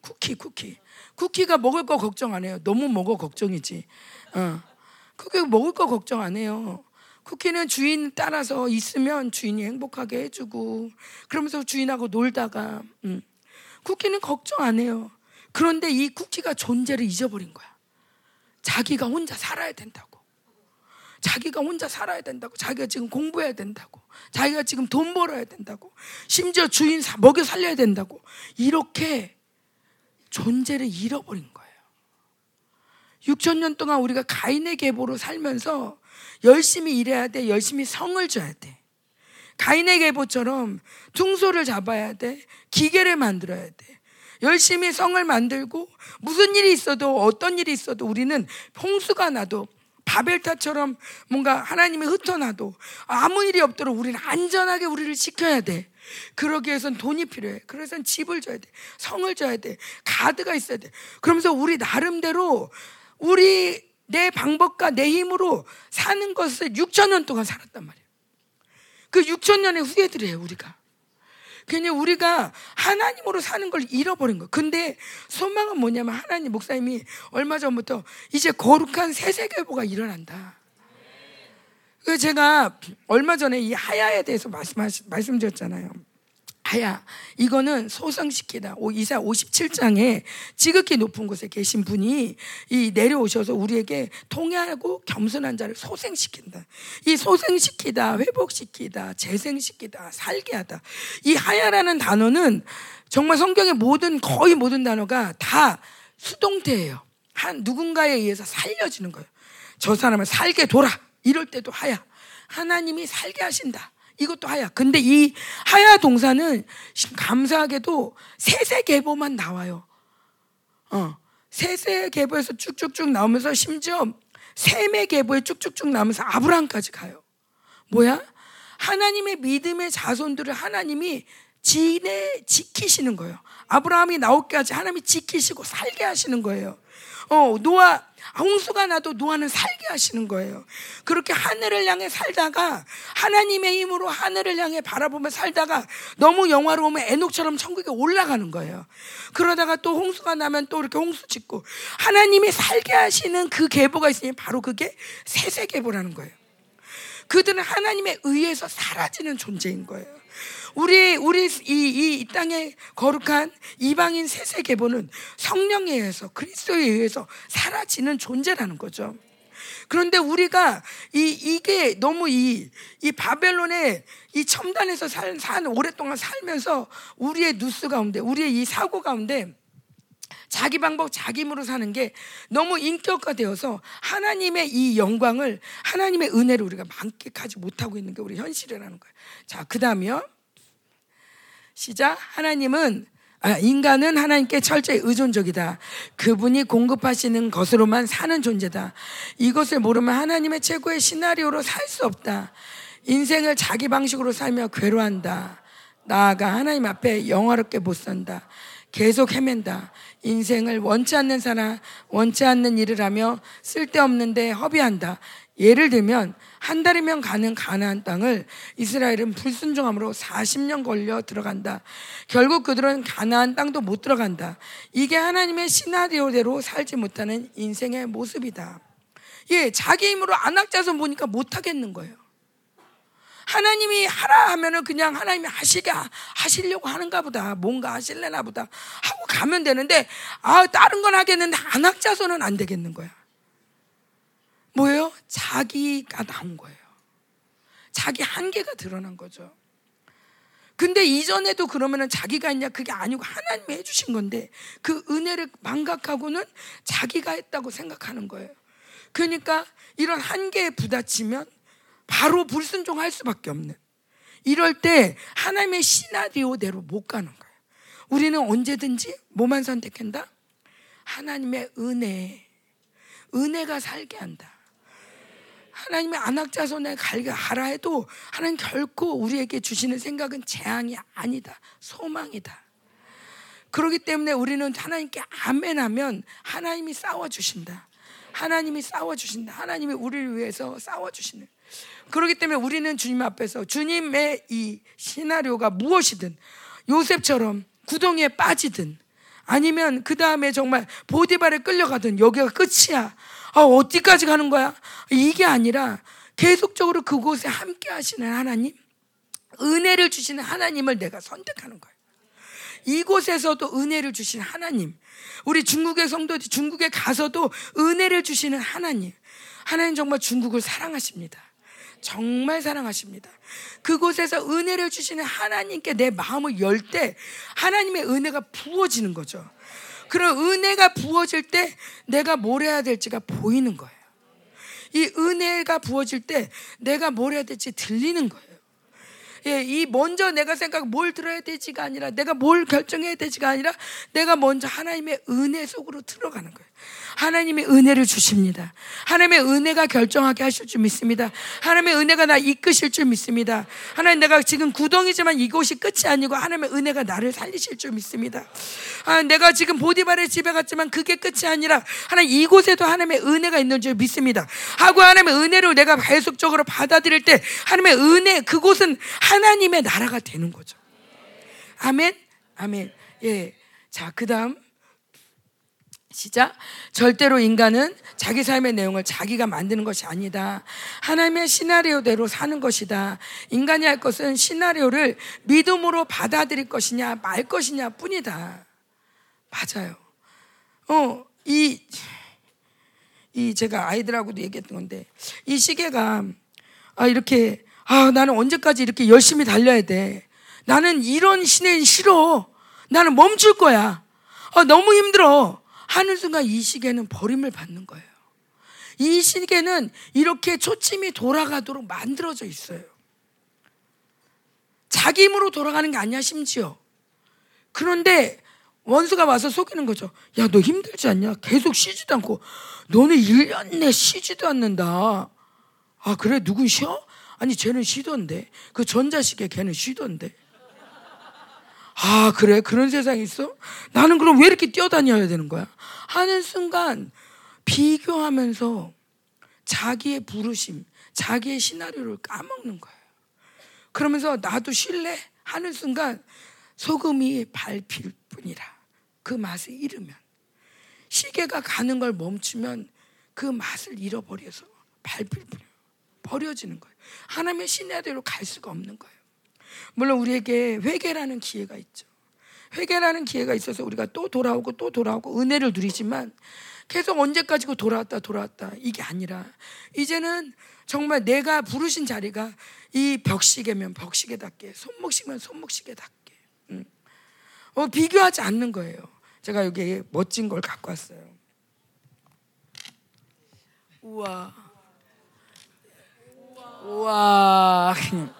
쿠키 쿠키. 쿠키가 먹을 거 걱정 안 해요. 너무 먹어 걱정이지. 어. 그게 먹을 거 걱정 안 해요 쿠키는 주인 따라서 있으면 주인이 행복하게 해주고 그러면서 주인하고 놀다가 음. 쿠키는 걱정 안 해요. 그런데 이 쿠키가 존재를 잊어버린 거야. 자기가 혼자 살아야 된다고. 자기가 혼자 살아야 된다고. 자기가 지금 공부해야 된다고. 자기가 지금 돈 벌어야 된다고. 심지어 주인 먹여 살려야 된다고. 이렇게 존재를 잃어버린 거예요. 6천 년 동안 우리가 가인의 계보로 살면서 열심히 일해야 돼. 열심히 성을 줘야 돼. 가인의 계보처럼 퉁소를 잡아야 돼. 기계를 만들어야 돼. 열심히 성을 만들고 무슨 일이 있어도 어떤 일이 있어도 우리는 홍수가 나도 바벨타처럼 뭔가 하나님이 흩어놔도 아무 일이 없도록 우리는 안전하게 우리를 지켜야 돼. 그러기 위해선 돈이 필요해. 그래서 집을 줘야 돼. 성을 줘야 돼. 가드가 있어야 돼. 그러면서 우리 나름대로 우리 내 방법과 내 힘으로 사는 것을 6천 년 동안 살았단 말이에요. 그 6천 년의 후예들이에요, 우리가. 그냥 우리가 하나님으로 사는 걸 잃어버린 거예요. 근데 소망은 뭐냐면 하나님 목사님이 얼마 전부터 이제 거룩한 새 세계보가 일어난다. 그 제가 얼마 전에 이 하야에 대해서 말씀 말씀드렸잖아요. 아야, 이거는 소성시키다. 이사 57장에 지극히 높은 곳에 계신 분이 이 내려오셔서 우리에게 통해하고 겸손한 자를 소생시킨다. 이 소생시키다, 회복시키다, 재생시키다, 살게 하다. 이 하야라는 단어는 정말 성경의 모든 거의 모든 단어가 다 수동태예요. 한 누군가에 의해서 살려지는 거예요. 저 사람을 살게 돌아. 이럴 때도 하야. 하나님이 살게 하신다. 이것도 하야. 근데 이 하야 동사는 감사하게도 세세계보만 나와요. 어. 세세계보에서 쭉쭉쭉 나오면서 심지어 세매계보에 쭉쭉쭉 나오면서 아브라함까지 가요. 뭐야? 하나님의 믿음의 자손들을 하나님이 지내 지키시는 거예요. 아브라함이 나올까지 하나님이 지키시고 살게 하시는 거예요. 어, 노아 홍수가 나도 노아는 살게 하시는 거예요. 그렇게 하늘을 향해 살다가 하나님의 힘으로 하늘을 향해 바라보며 살다가 너무 영화로우면 에녹처럼 천국에 올라가는 거예요. 그러다가 또 홍수가 나면 또 이렇게 홍수 짓고 하나님이 살게 하시는 그 계보가 있으니 바로 그게 세세 계보라는 거예요. 그들은 하나님의 의해서 사라지는 존재인 거예요. 우리 우리 이, 이, 이 땅의 거룩한 이방인 세세 계보는 성령에 의해서 그리스도에 의해서 사라지는 존재라는 거죠. 그런데 우리가 이 이게 너무 이 이 바벨론의 이 첨단에서 살, 산 오랫동안 살면서 우리의 누스 가운데 우리의 이 사고 가운데 자기 방법, 자기 힘으로 사는 게 너무 인격화되어서 하나님의 이 영광을 하나님의 은혜를 우리가 만끽하지 못하고 있는 게 우리 현실이라는 거예요. 자, 그 다음이요. 시작. 하나님은 아, 인간은 하나님께 철저히 의존적이다. 그분이 공급하시는 것으로만 사는 존재다. 이것을 모르면 하나님의 최고의 시나리오로 살 수 없다. 인생을 자기 방식으로 살며 괴로한다. 나아가 하나님 앞에 영화롭게 못 산다. 계속 헤맨다. 인생을 원치 않는 사람, 원치 않는 일을 하며 쓸데없는데 허비한다. 예를 들면 한 달이면 가는 가나안 땅을 이스라엘은 불순종함으로 40년 걸려 들어간다. 결국 그들은 가나안 땅도 못 들어간다. 이게 하나님의 시나리오대로 살지 못하는 인생의 모습이다. 예, 자기 힘으로 안악자손 보니까 못 하겠는 거예요. 하나님이 하라 하면은 그냥 하나님이 하시게 하시려고 하는가 보다. 뭔가 하실래나 보다. 하고 가면 되는데 아, 다른 건 하겠는데 안악자손은 안 되겠는 거야. 뭐예요? 자기가 나온 거예요. 자기 한계가 드러난 거죠. 근데 이전에도 그러면은 자기가 했냐 그게 아니고 하나님이 해주신 건데 그 은혜를 망각하고는 자기가 했다고 생각하는 거예요. 그러니까 이런 한계에 부딪히면 바로 불순종할 수밖에 없는 이럴 때 하나님의 시나리오대로 못 가는 거예요. 우리는 언제든지 뭐만 선택한다? 하나님의 은혜, 은혜가 살게 한다. 하나님의 안악자손에 갈게 하라 해도 하나님 결코 우리에게 주시는 생각은 재앙이 아니다. 소망이다. 그렇기 때문에 우리는 하나님께 아멘 하면 하나님이 싸워주신다. 하나님이 싸워주신다. 하나님이 우리를 위해서 싸워주시는. 그렇기 때문에 우리는 주님 앞에서 주님의 이 시나리오가 무엇이든 요셉처럼 구덩이에 빠지든 아니면 그 다음에 정말 보디발에 끌려가든 여기가 끝이야. 아, 어디까지 가는 거야? 이게 아니라 계속적으로 그곳에 함께 하시는 하나님, 은혜를 주시는 하나님을 내가 선택하는 거예요. 이곳에서도 은혜를 주시는 하나님, 우리 중국의 성도들 중국에 가서도 은혜를 주시는 하나님, 하나님 정말 중국을 사랑하십니다. 정말 사랑하십니다. 그곳에서 은혜를 주시는 하나님께 내 마음을 열 때 하나님의 은혜가 부어지는 거죠. 그런 은혜가 부어질 때 내가 뭘 해야 될지가 보이는 거예요. 이 은혜가 부어질 때 내가 뭘 해야 될지 들리는 거예요. 예, 이 먼저 내가 생각 뭘 들어야 되지가 아니라 내가 뭘 결정해야 되지가 아니라 내가 먼저 하나님의 은혜 속으로 들어가는 거예요. 하나님의 은혜를 주십니다. 하나님의 은혜가 결정하게 하실 줄 믿습니다. 하나님의 은혜가 나 이끄실 줄 믿습니다. 하나님 내가 지금 구덩이지만 이곳이 끝이 아니고 하나님의 은혜가 나를 살리실 줄 믿습니다. 아, 내가 지금 보디발의 집에 갔지만 그게 끝이 아니라 하나님 이곳에도 하나님의 은혜가 있는 줄 믿습니다. 하고 하나님의 은혜를 내가 계속적으로 받아들일 때 하나님의 은혜 그곳은 하나님의 나라가 되는 거죠. 아멘. 아멘. 예. 자, 그다음 시작. 절대로 인간은 자기 삶의 내용을 자기가 만드는 것이 아니다. 하나님의 시나리오대로 사는 것이다. 인간이 할 것은 시나리오를 믿음으로 받아들일 것이냐 말 것이냐 뿐이다. 맞아요. 어, 이, 이 제가 아이들하고도 얘기했던 건데, 이 시계가, 아, 이렇게, 아, 나는 언제까지 이렇게 열심히 달려야 돼. 나는 이런 시내 싫어. 나는 멈출 거야. 아, 너무 힘들어. 하는 순간 이 시계는 버림을 받는 거예요. 이 시계는 이렇게 초침이 돌아가도록 만들어져 있어요. 자기 힘으로 돌아가는 게 아니야, 심지어. 그런데 원수가 와서 속이는 거죠. 야, 너 힘들지 않냐? 계속 쉬지도 않고. 너는 1년 내 쉬지도 않는다. 아, 그래? 누군 쉬어? 아니, 쟤는 쉬던데. 그 전자시계 걔는 쉬던데. 아, 그래? 그런 세상이 있어? 나는 그럼 왜 이렇게 뛰어다녀야 되는 거야? 하는 순간 비교하면서 자기의 부르심, 자기의 시나리오를 까먹는 거예요. 그러면서 나도 쉴래? 하는 순간 소금이 밟힐 뿐이라. 그 맛을 잃으면. 시계가 가는 걸 멈추면 그 맛을 잃어버려서 밟힐 뿐이에요. 버려지는 거예요. 하나님의 시나리오로 갈 수가 없는 거예요. 물론 우리에게 회개라는 기회가 있죠. 회개라는 기회가 있어서 우리가 또 돌아오고 또 돌아오고 은혜를 누리지만 계속 언제까지고 돌아왔다 돌아왔다 이게 아니라 이제는 정말 내가 부르신 자리가 이 벽시계면 벽시계답게 손목시면 손목시계답게 음. 어, 비교하지 않는 거예요. 제가 여기 멋진 걸 갖고 왔어요. 우와 우와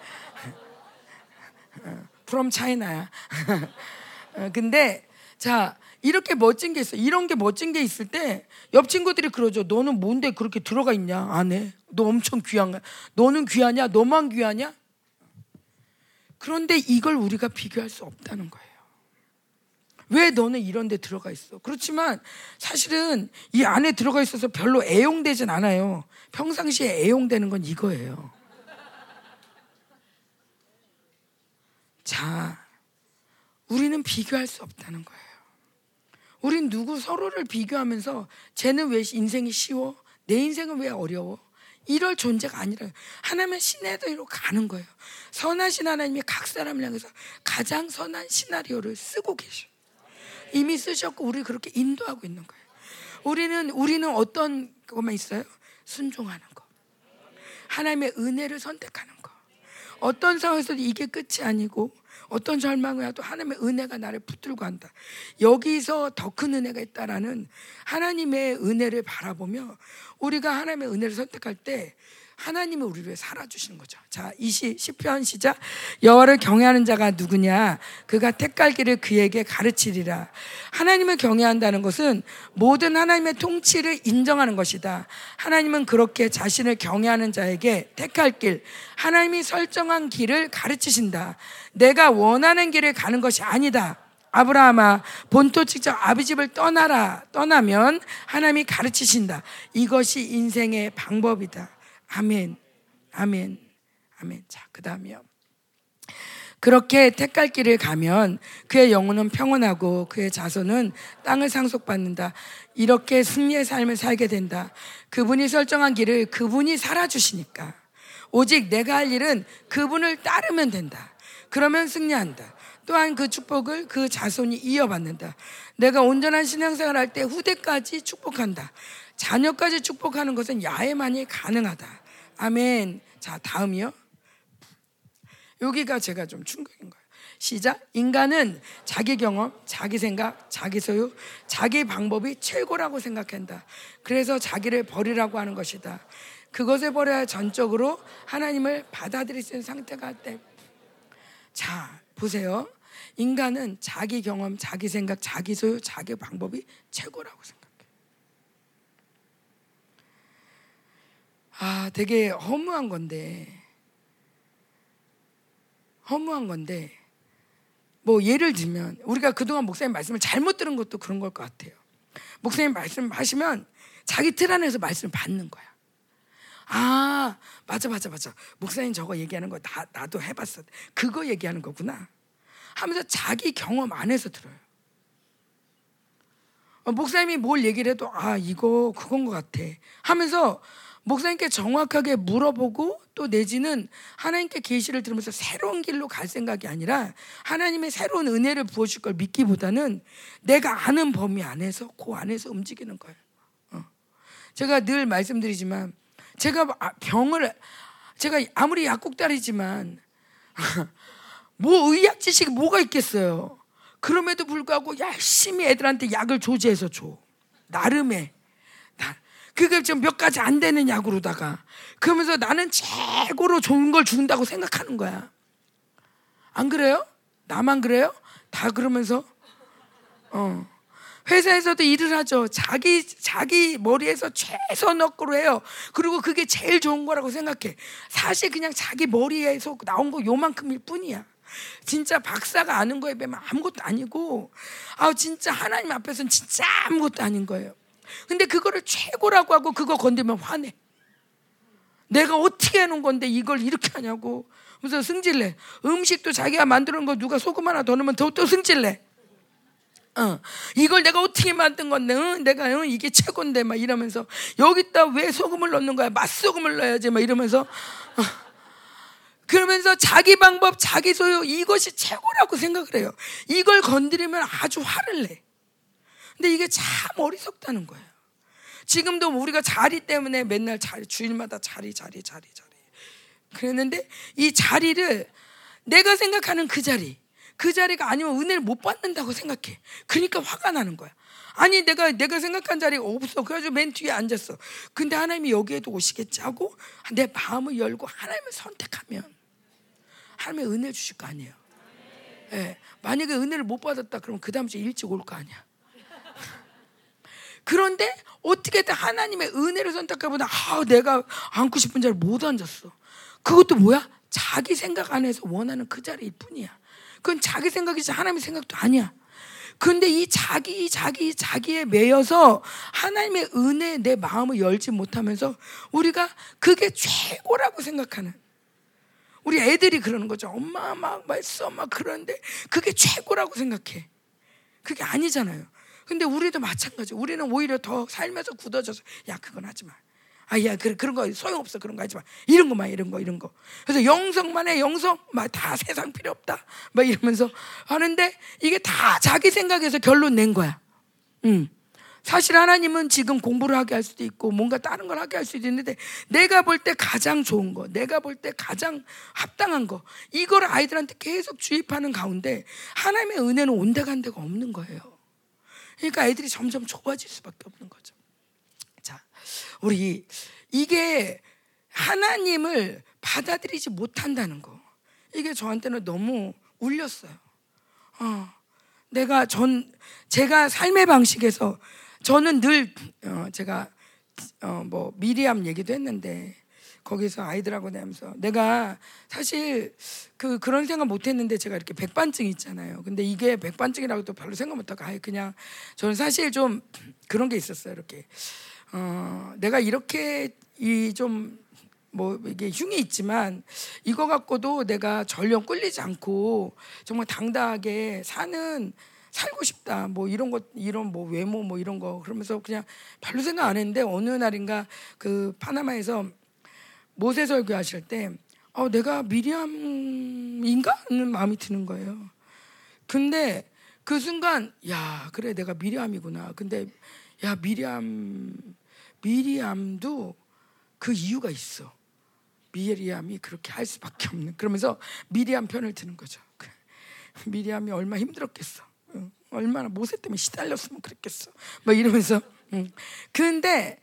from China야. 어, 근데 자 이렇게 멋진 게 있어. 이런 게 멋진 게 있을 때 옆 친구들이 그러죠. 너는 뭔데 그렇게 들어가 있냐 안에? 너 엄청 귀한 거야. 너는 귀하냐? 너만 귀하냐? 그런데 이걸 우리가 비교할 수 없다는 거예요. 왜 너는 이런 데 들어가 있어? 그렇지만 사실은 이 안에 들어가 있어서 별로 애용되진 않아요. 평상시에 애용되는 건 이거예요. 자, 우리는 비교할 수 없다는 거예요. 우린 누구 서로를 비교하면서 쟤는 왜 인생이 쉬워? 내 인생은 왜 어려워? 이럴 존재가 아니라 하나님의 시나리오로 가는 거예요. 선하신 하나님이 각 사람을 향해서 가장 선한 시나리오를 쓰고 계셔. 이미 쓰셨고 우리 그렇게 인도하고 있는 거예요. 우리는 우리는 어떤 것만 있어요? 순종하는 거. 하나님의 은혜를 선택하는 거. 어떤 상황에서도 이게 끝이 아니고 어떤 절망을 해도 하나님의 은혜가 나를 붙들고 한다. 여기서 더 큰 은혜가 있다라는 하나님의 은혜를 바라보며 우리가 하나님의 은혜를 선택할 때 하나님은 우리를 위해 살아주시는 거죠. 자, 20, 10편 시작. 여호와를 경외하는 자가 누구냐? 그가 택갈 길을 그에게 가르치리라. 하나님을 경외한다는 것은 모든 하나님의 통치를 인정하는 것이다. 하나님은 그렇게 자신을 경외하는 자에게 택할 길, 하나님이 설정한 길을 가르치신다. 내가 원하는 길을 가는 것이 아니다. 아브라함아 본토 직접 아비 집을 떠나라 떠나면 하나님이 가르치신다. 이것이 인생의 방법이다. 아멘. 아멘. 아멘. 자, 그 다음이요. 그렇게 택갈 길을 가면 그의 영혼은 평온하고 그의 자손은 땅을 상속받는다. 이렇게 승리의 삶을 살게 된다. 그분이 설정한 길을 그분이 살아주시니까. 오직 내가 할 일은 그분을 따르면 된다. 그러면 승리한다. 또한 그 축복을 그 자손이 이어받는다. 내가 온전한 신앙생활 할 때 후대까지 축복한다. 자녀까지 축복하는 것은 야에만이 가능하다. 아멘. 자, 다음이요. 여기가 제가 좀 충격인 거예요. 시작. 인간은 자기 경험, 자기 생각, 자기 소유, 자기 방법이 최고라고 생각한다. 그래서 자기를 버리라고 하는 것이다. 그것을 버려야 전적으로 하나님을 받아들일 수 있는 상태가 돼. 자, 보세요. 인간은 자기 경험, 자기 생각, 자기 소유, 자기 방법이 최고라고 생각해. 아, 되게 허무한 건데, 허무한 건데, 뭐 예를 들면 우리가 그동안 목사님 말씀을 잘못 들은 것도 그런 걸 것 같아요. 목사님 말씀하시면 자기 틀 안에서 말씀을 받는 거야. 아, 맞아, 맞아, 맞아. 목사님 저거 얘기하는 거 나, 나도 해봤어. 그거 얘기하는 거구나. 하면서 자기 경험 안에서 들어요. 어, 목사님이 뭘 얘기를 해도 아, 이거 그건 것 같아. 하면서 목사님께 정확하게 물어보고 또 내지는 하나님께 계시를 들으면서 새로운 길로 갈 생각이 아니라 하나님의 새로운 은혜를 부어줄 걸 믿기보다는 내가 아는 범위 안에서 그 안에서 움직이는 거예요. 어. 제가 늘 말씀드리지만 제가 아, 병을 제가 아무리 약국딸이지만 뭐 의학 지식이 뭐가 있겠어요. 그럼에도 불구하고 열심히 애들한테 약을 조제해서 줘. 나름의 그게 지금 몇 가지 안 되는 약으로다가 그러면서 나는 최고로 좋은 걸 준다고 생각하는 거야. 안 그래요? 나만 그래요? 다 그러면서 어. 회사에서도 일을 하죠. 자기 자기 머리에서 최선업으로 해요. 그리고 그게 제일 좋은 거라고 생각해. 사실 그냥 자기 머리에서 나온 거 요만큼일 뿐이야. 진짜 박사가 아는 거에 비하면 아무것도 아니고, 아 진짜 하나님 앞에서는 진짜 아무것도 아닌 거예요. 근데 그거를 최고라고 하고 그거 건드면 화내. 내가 어떻게 해놓은 건데 이걸 이렇게 하냐고. 그래서 승질내. 음식도 자기가 만드는 거 누가 소금 하나 더 넣으면 더또 승질내. 어, 이걸 내가 어떻게 만든 건데, 응? 내가 응? 이게 최고인데 막 이러면서 여기다 왜 소금을 넣는 거야? 맛소금을 넣어야지 막 이러면서 어. 그러면서 자기 방법, 자기 소유 이것이 최고라고 생각을 해요. 이걸 건드리면 아주 화를 내. 근데 이게 참 어리석다는 거예요. 지금도 우리가 자리 때문에 맨날 자리 주일마다 자리 자리 자리 자리 그랬는데 이 자리를 내가 생각하는 그 자리 그 자리가 아니면 은혜를 못 받는다고 생각해. 그러니까 화가 나는 거야. 아니 내가 내가 생각한 자리가 없어. 그래가지고 맨 뒤에 앉았어. 근데 하나님이 여기에도 오시겠지 하고 내 마음을 열고 하나님을 선택하면 하나님의 은혜 주실 거 아니에요. 예. 만약에 은혜를 못 받았다 그러면 그 다음 주에 일찍 올 거 아니야. 그런데 어떻게든 하나님의 은혜를 선택하보다 아, 내가 앉고 싶은 자리를 못 앉았어. 그것도 뭐야? 자기 생각 안에서 원하는 그 자리일 뿐이야. 그건 자기 생각이지 하나님의 생각도 아니야. 근데 이 자기, 자기, 자기에 매여서 하나님의 은혜에 내 마음을 열지 못하면서 우리가 그게 최고라고 생각하는. 우리 애들이 그러는 거죠. 엄마 막 말씀 막 그러는데 그게 최고라고 생각해. 그게 아니잖아요. 근데 우리도 마찬가지. 우리는 오히려 더 살면서 굳어져서 야 그건 하지 마. 아야 그런 그런 거 소용없어 그런 거 하지 마 이런 거만 이런 거 이런 거 그래서 영성만의 영성 막 다 세상 필요 없다 막 이러면서 하는데 이게 다 자기 생각에서 결론 낸 거야 음. 사실 하나님은 지금 공부를 하게 할 수도 있고 뭔가 다른 걸 하게 할 수도 있는데 내가 볼 때 가장 좋은 거 내가 볼 때 가장 합당한 거 이걸 아이들한테 계속 주입하는 가운데 하나님의 은혜는 온데간 데가 없는 거예요 그러니까 애들이 점점 좁아질 수밖에 없는 거죠 우리 이게 하나님을 받아들이지 못한다는 거. 이게 저한테는 너무 울렸어요. 어, 내가 전 제가 삶의 방식에서 저는 늘 어, 제가 어, 뭐 미리암 얘기도 했는데 거기서 아이들하고 내면서 내가 사실 그 그런 생각 못 했는데 제가 이렇게 백반증 있잖아요. 근데 이게 백반증이라고도 별로 생각 못 하고 아예 그냥 저는 사실 좀 그런 게 있었어요. 이렇게 어, 내가 이렇게 이 좀 뭐 이게 흉이 있지만 이거 갖고도 내가 전령 끌리지 않고 정말 당당하게 사는 살고 싶다 뭐 이런 것 이런 뭐 외모 뭐 이런 거 그러면서 그냥 별로 생각 안 했는데 어느 날인가 그 파나마에서 모세 설교 하실 때 어, 내가 미리암인가 하는 마음이 드는 거예요. 근데 그 순간 야 그래 내가 미리암이구나. 근데 야 미리암 미리암도 그 이유가 있어. 미리암이 그렇게 할 수밖에 없는. 그러면서 미리암 편을 드는 거죠. 미리암이 얼마나 힘들었겠어. 얼마나 모세 때문에 시달렸으면 그랬겠어. 막 이러면서. 근데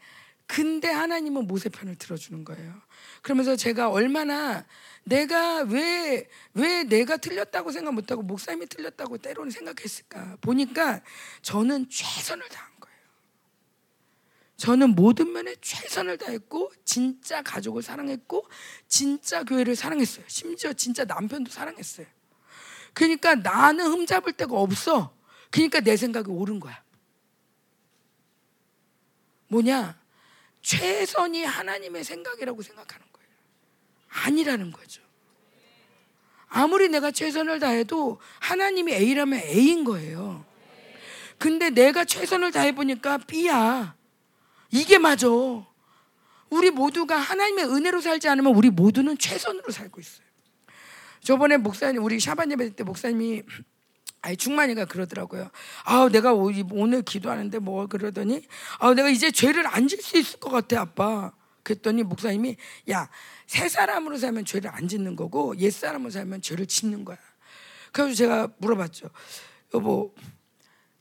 근데 하나님은 모세 편을 들어주는 거예요. 그러면서 제가 얼마나 내가 왜, 왜 내가 틀렸다고 생각 못하고 목사님이 틀렸다고 때로는 생각했을까. 보니까 저는 최선을 다한 저는 모든 면에 최선을 다했고 진짜 가족을 사랑했고 진짜 교회를 사랑했어요. 심지어 진짜 남편도 사랑했어요. 그러니까 나는 흠잡을 데가 없어. 그러니까 내 생각이 옳은 거야. 뭐냐? 최선이 하나님의 생각이라고 생각하는 거예요. 아니라는 거죠. 아무리 내가 최선을 다해도 하나님이 A라면 A인 거예요. 근데 내가 최선을 다해보니까 B야. 이게 맞아. 우리 모두가 하나님의 은혜로 살지 않으면 우리 모두는 최선으로 살고 있어요. 저번에 목사님 우리 샤반 예배 때 목사님이 아니 중만이가 그러더라고요. 아, 내가 오늘 기도하는데 뭐 그러더니 아, 내가 이제 죄를 안 질 수 있을 것 같아, 아빠. 그랬더니 목사님이 야, 새 사람으로 살면 죄를 안 짓는 거고 옛 사람으로 살면 죄를 짓는 거야. 그래서 제가 물어봤죠. 여보,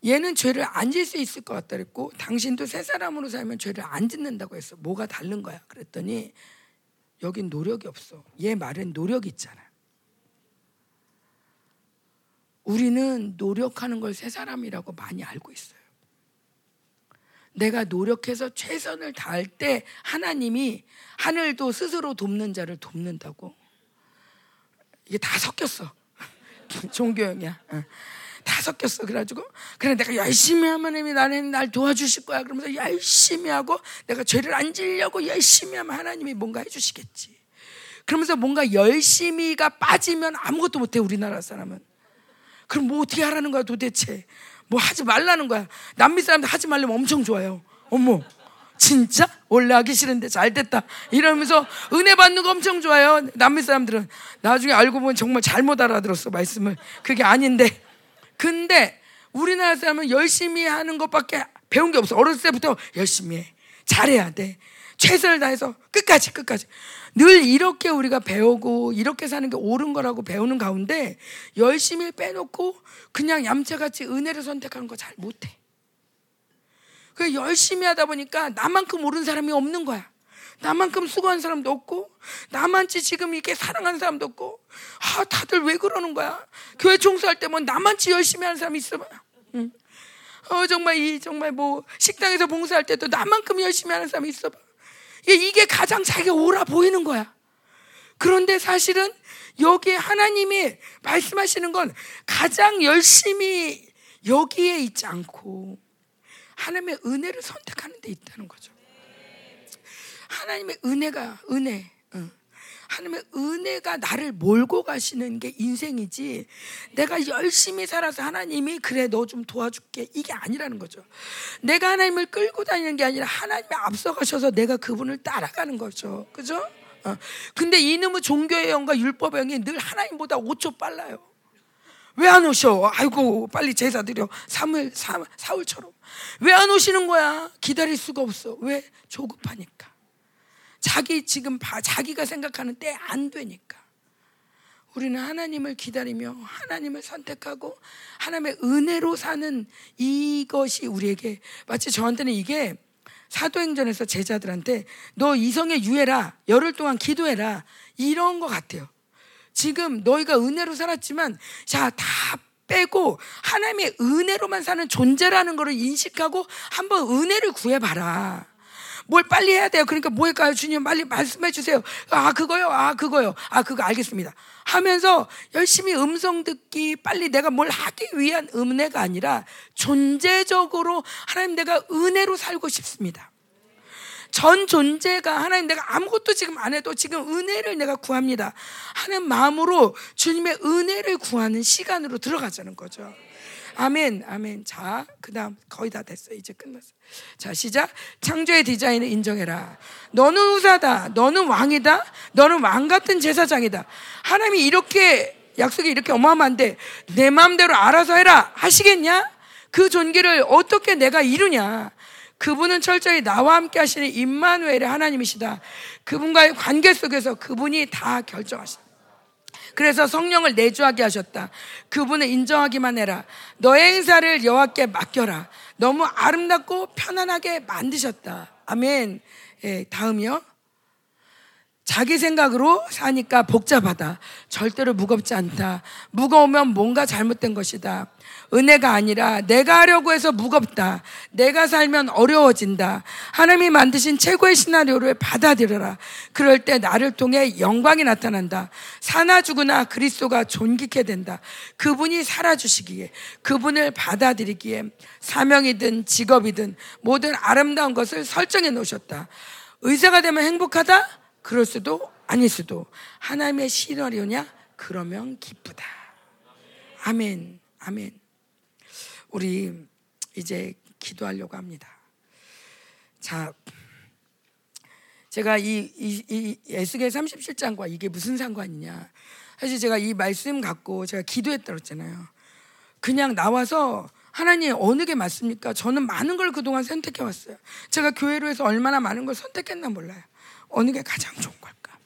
얘는 죄를 안 질 수 있을 것 같다 그랬고 당신도 새 사람으로 살면 죄를 안 짓는다고 했어. 뭐가 다른 거야? 그랬더니 여긴 노력이 없어. 얘 말은 노력이 있잖아. 우리는 노력하는 걸 새 사람이라고 많이 알고 있어요. 내가 노력해서 최선을 다할 때 하나님이 하늘도 스스로 돕는 자를 돕는다고. 이게 다 섞였어. 종교형이야. 어. 다 섞였어. 그래가지고 그래 내가 열심히 하면 나는 날 도와주실 거야. 그러면서 열심히 하고 내가 죄를 안 지려고 열심히 하면 하나님이 뭔가 해주시겠지. 그러면서 뭔가 열심히가 빠지면 아무것도 못해 우리나라 사람은. 그럼 뭐 어떻게 하라는 거야 도대체? 뭐 하지 말라는 거야. 남미 사람들 하지 말려면 엄청 좋아요. 어머. 진짜? 원래 하기 싫은데 잘 됐다. 이러면서 은혜 받는 거 엄청 좋아요. 남미 사람들은. 나중에 알고 보면 정말 잘못 알아들었어, 말씀을. 그게 아닌데. 근데 우리나라 사람은 열심히 하는 것밖에 배운 게 없어. 어렸을 때부터 열심히 해. 잘해야 돼. 최선을 다해서 끝까지, 끝까지. 늘 이렇게 우리가 배우고 이렇게 사는 게 옳은 거라고 배우는 가운데 열심히 빼놓고 그냥 얌체같이 은혜를 선택하는 거 잘 못해. 그 열심히 하다 보니까 나만큼 옳은 사람이 없는 거야. 나만큼 수고한 사람도 없고 나만치 지금 이렇게 사랑하는 사람도 없고 아 다들 왜 그러는 거야? 교회 총수할 때 뭐 나만치 열심히 하는 사람이 있어 봐. 응. 어 정말 이 정말 뭐 식당에서 봉사할 때도 나만큼 열심히 하는 사람이 있어 봐. 이게 가장 자기가 옳아 보이는 거야. 그런데 사실은 여기에 하나님이 말씀하시는 건 가장 열심히 여기에 있지 않고 하나님의 은혜를 선택하는 데 있다는 거죠. 하나님의 은혜가 은혜. 하나님의 은혜가 나를 몰고 가시는 게 인생이지 내가 열심히 살아서 하나님이 그래 너 좀 도와줄게 이게 아니라는 거죠. 내가 하나님을 끌고 다니는 게 아니라 하나님이 앞서가셔서 내가 그분을 따라가는 거죠. 그죠? 어. 근데 이놈의 종교의 영과 율법의 영이 늘 하나님보다 5초 빨라요. 왜 안 오셔? 아이고 빨리 제사 드려 사무엘 사울처럼 왜 안 오시는 거야? 기다릴 수가 없어. 왜 조급하니까. 자기 지금 자기가 생각하는 때 안 되니까. 우리는 하나님을 기다리며 하나님을 선택하고 하나님의 은혜로 사는 이것이 우리에게 마치 저한테는 이게 사도행전에서 제자들한테 너 이성에 유해라 열흘 동안 기도해라 이런 것 같아요. 지금 너희가 은혜로 살았지만 자다 빼고 하나님의 은혜로만 사는 존재라는 것을 인식하고 한번 은혜를 구해봐라. 뭘 빨리 해야 돼요. 그러니까 뭐 할까요? 주님 빨리 말씀해 주세요. 아, 그거요? 아, 그거요? 아, 그거 알겠습니다. 하면서 열심히 음성 듣기, 빨리 내가 뭘 하기 위한 은혜가 아니라 존재적으로 하나님 내가 은혜로 살고 싶습니다. 전 존재가 하나님 내가 아무것도 지금 안 해도 지금 은혜를 내가 구합니다. 하는 마음으로 주님의 은혜를 구하는 시간으로 들어가자는 거죠. 아멘, 아멘. 자, 그 다음 거의 다 됐어요. 이제 끝났어요. 자, 시작. 창조의 디자인을 인정해라. 너는 우사다. 너는 왕이다. 너는 왕 같은 제사장이다. 하나님이 이렇게, 약속이 이렇게 어마어마한데, 내 마음대로 알아서 해라. 하시겠냐? 그 존귀를 어떻게 내가 이루냐? 그분은 철저히 나와 함께 하시는 임마누엘의 하나님이시다. 그분과의 관계 속에서 그분이 다 결정하시다. 그래서 성령을 내주하게 하셨다. 그분을 인정하기만 해라. 너의 행사를 여호와께 맡겨라. 너무 아름답고 편안하게 만드셨다. 아멘. 예, 다음이요. 자기 생각으로 사니까 복잡하다. 절대로 무겁지 않다. 무거우면 뭔가 잘못된 것이다. 은혜가 아니라 내가 하려고 해서 무겁다. 내가 살면 어려워진다. 하나님이 만드신 최고의 시나리오를 받아들여라. 그럴 때 나를 통해 영광이 나타난다. 사나 죽으나 그리스도가 존귀케 된다. 그분이 살아주시기에, 그분을 받아들이기에 사명이든 직업이든 모든 아름다운 것을 설정해 놓으셨다. 의사가 되면 행복하다? 그럴 수도 아닐 수도 하나님의 시나리오냐? 그러면 기쁘다. 아멘. 아멘. 우리 이제 기도하려고 합니다. 자, 제가 이, 이, 이 에스겔 37장과 이게 무슨 상관이냐. 사실 제가 이 말씀 갖고 제가 기도했다 그랬잖아요. 그냥 나와서 하나님 어느 게 맞습니까? 저는 많은 걸 그동안 선택해 왔어요. 제가 교회로 해서 얼마나 많은 걸 선택했나 몰라요. 어느 게 가장 좋은 걸까?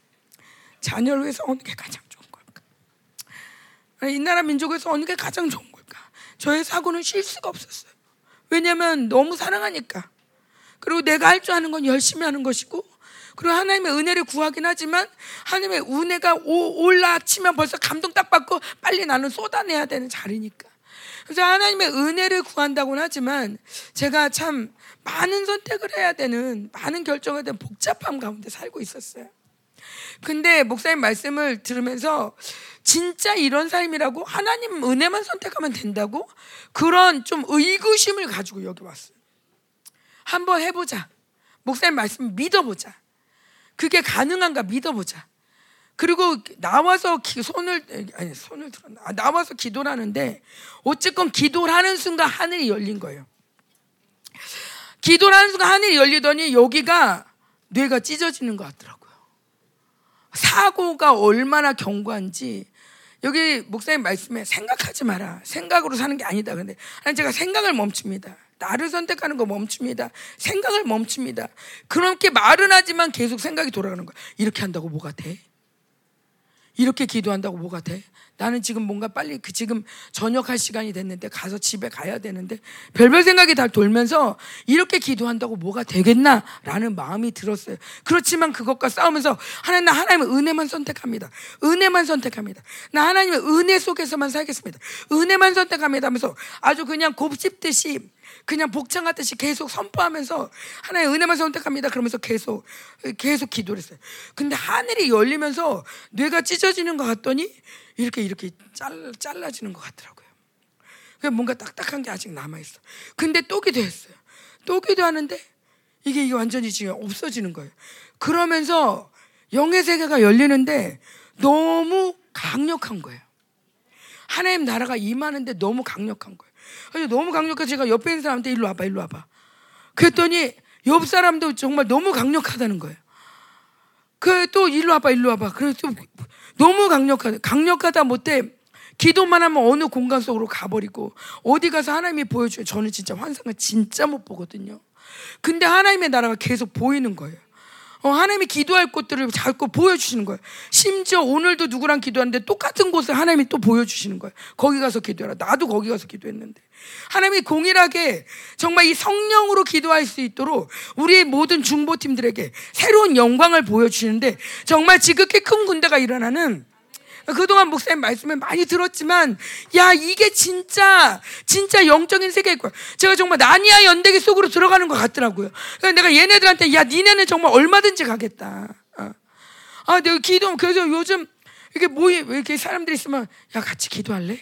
자녀를 위해서 어느 게 가장 좋은 걸까? 이 나라 민족에서 어느 게 가장 좋은? 저의 사고는 쉴 수가 없었어요. 왜냐하면 너무 사랑하니까. 그리고 내가 할 줄 아는 건 열심히 하는 것이고, 그리고 하나님의 은혜를 구하긴 하지만 하나님의 은혜가 올라치면 벌써 감동 딱 받고 빨리 나는 쏟아내야 되는 자리니까. 그래서 하나님의 은혜를 구한다고는 하지만 제가 참 많은 선택을 해야 되는 많은 결정을 되는 복잡함 가운데 살고 있었어요. 근데 목사님 말씀을 들으면서 진짜 이런 삶이라고 하나님 은혜만 선택하면 된다고 그런 좀 의구심을 가지고 여기 왔어요. 한번 해보자. 목사님 말씀 믿어보자. 그게 가능한가 믿어보자. 그리고 나와서 기, 손을 아니 손을 들었나 아, 나와서 기도를 하는데 어쨌건 기도를 하는 순간 하늘이 열린 거예요. 기도를 하는 순간 하늘이 열리더니 여기가 뇌가 찢어지는 것 같더라고요. 사고가 얼마나 견고한지 여기 목사님 말씀에 생각하지 마라. 생각으로 사는 게 아니다. 근데 아니 제가 생각을 멈춥니다. 나를 선택하는 거 멈춥니다. 생각을 멈춥니다. 그렇게 말은 하지만 계속 생각이 돌아가는 거야. 이렇게 한다고 뭐가 돼? 이렇게 기도한다고 뭐가 돼? 나는 지금 뭔가 빨리 그 지금 저녁할 시간이 됐는데 가서 집에 가야 되는데 별별 생각이 다 돌면서 이렇게 기도한다고 뭐가 되겠나라는 마음이 들었어요. 그렇지만 그것과 싸우면서 하나님 나 하나님의 은혜만 선택합니다. 은혜만 선택합니다. 나 하나님의 은혜 속에서만 살겠습니다. 은혜만 선택합니다 하면서 아주 그냥 곱씹듯이 그냥 복창 같듯이 계속 선포하면서 하나의 은혜만 선택합니다. 그러면서 계속 계속 기도를 했어요. 근데 하늘이 열리면서 뇌가 찢어지는 것 같더니 이렇게 이렇게 잘, 잘라지는 것 같더라고요. 뭔가 딱딱한 게 아직 남아 있어. 근데 또 기도했어요. 또 기도하는데 이게 이게 완전히 지금 없어지는 거예요. 그러면서 영의 세계가 열리는데 너무 강력한 거예요. 하나님 나라가 임하는데 너무 강력한 거예요. 아니, 너무 강력해 제가 옆에 있는 사람한테 일로 와봐, 일로 와봐. 그랬더니 옆 사람도 정말 너무 강력하다는 거예요. 그 또 일로 와봐, 일로 와봐. 그래서 너무 강력하다. 강력하다 못해 기도만 하면 어느 공간 속으로 가버리고 어디 가서 하나님이 보여줘요. 저는 진짜 환상을 진짜 못 보거든요. 근데 하나님의 나라가 계속 보이는 거예요. 어, 하나님이 기도할 곳들을 자꾸 보여주시는 거예요. 심지어 오늘도 누구랑 기도하는데 똑같은 곳을 하나님이 또 보여주시는 거예요. 거기 가서 기도해라. 나도 거기 가서 기도했는데. 하나님이 공일하게 정말 이 성령으로 기도할 수 있도록 우리의 모든 중보팀들에게 새로운 영광을 보여주시는데 정말 지극히 큰 군대가 일어나는 그동안 목사님 말씀을 많이 들었지만, 야, 이게 진짜, 진짜 영적인 세계일 거야. 제가 정말 나니아 연대기 속으로 들어가는 것 같더라고요. 그래서 내가 얘네들한테, 야, 니네는 정말 얼마든지 가겠다. 어. 아, 내가 기도, 그래서 요즘, 이렇게 모임, 이렇게 사람들이 있으면, 야, 같이 기도할래?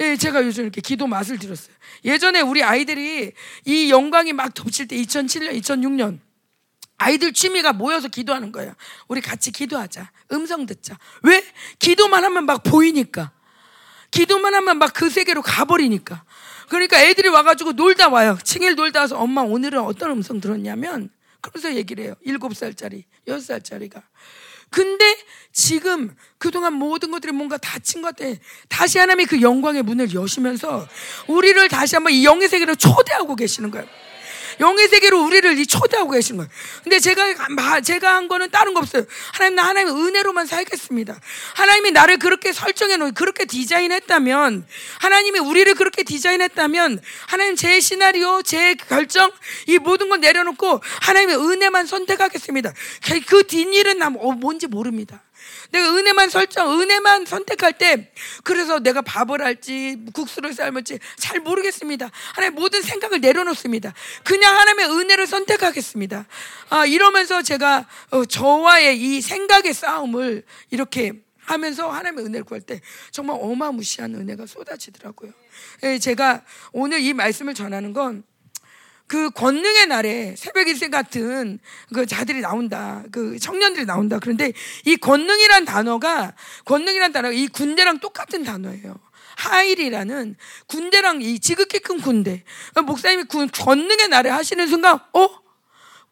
예, 제가 요즘 이렇게 기도 맛을 들었어요. 예전에 우리 아이들이 이 영광이 막 덮칠 때 2007년, 2006년 아이들 취미가 모여서 기도하는 거예요. 우리 같이 기도하자. 음성 듣자. 왜? 기도만 하면 막 보이니까. 기도만 하면 막 그 세계로 가버리니까. 그러니까 애들이 와가지고 놀다 와요. 칭일 놀다 와서 엄마 오늘은 어떤 음성 들었냐면 그러면서 얘기를 해요. 일곱 살짜리, 여섯 살짜리가. 근데 지금 그동안 모든 것들이 뭔가 다친 것 같아. 다시 하나님이 그 영광의 문을 여시면서 우리를 다시 한번 이 영의 세계로 초대하고 계시는 거예요. 영의 세계로 우리를 초대하고 계신 거예요. 근데 제가 제가 한 거는 다른 거 없어요. 하나님 나 하나님의 은혜로만 살겠습니다. 하나님이 나를 그렇게 설정해 놓고 그렇게 디자인했다면 하나님이 우리를 그렇게 디자인했다면 하나님 제 시나리오, 제 결정 이 모든 걸 내려놓고 하나님의 은혜만 선택하겠습니다. 그 뒷일은 나 뭐, 뭔지 모릅니다. 내가 은혜만 설정, 은혜만 선택할 때, 그래서 내가 밥을 할지, 국수를 삶을지 잘 모르겠습니다. 하나님 모든 생각을 내려놓습니다. 그냥 하나님의 은혜를 선택하겠습니다. 아, 이러면서 제가 어, 저와의 이 생각의 싸움을 이렇게 하면서 하나님의 은혜를 구할 때 정말 어마무시한 은혜가 쏟아지더라고요. 예, 제가 오늘 이 말씀을 전하는 건 그 권능의 날에 새벽 일세 같은 그 자들이 나온다. 그 청년들이 나온다. 그런데 이 권능이란 단어가 권능이란 단어가 이 군대랑 똑같은 단어예요. 하일이라는 군대랑 이 지극히 큰 군대. 목사님이 군, 권능의 날에 하시는 순간, 어?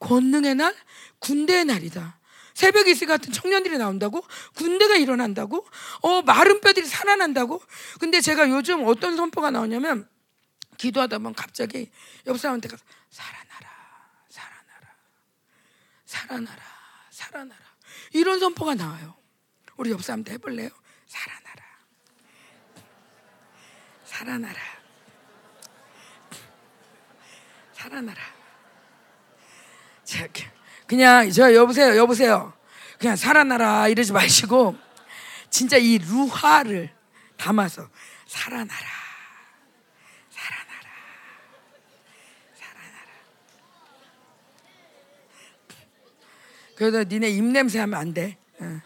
권능의 날? 군대의 날이다. 새벽 이슬 같은 청년들이 나온다고? 군대가 일어난다고? 어, 마른 뼈들이 살아난다고? 근데 제가 요즘 어떤 선포가 나오냐면, 기도하다 보면 갑자기 옆 사람한테 가서 살아나라, 살아나라, 살아나라, 살아나라. 이런 선포가 나와요. 우리 옆 사람한테 해볼래요? 살아나라, 살아나라, 살아나라. 자, 그냥 저 여보세요, 여보세요. 그냥 살아나라 이러지 마시고 진짜 이 루하를 담아서 살아나라. 그래서 니네 입냄새 하면 안 돼. 어.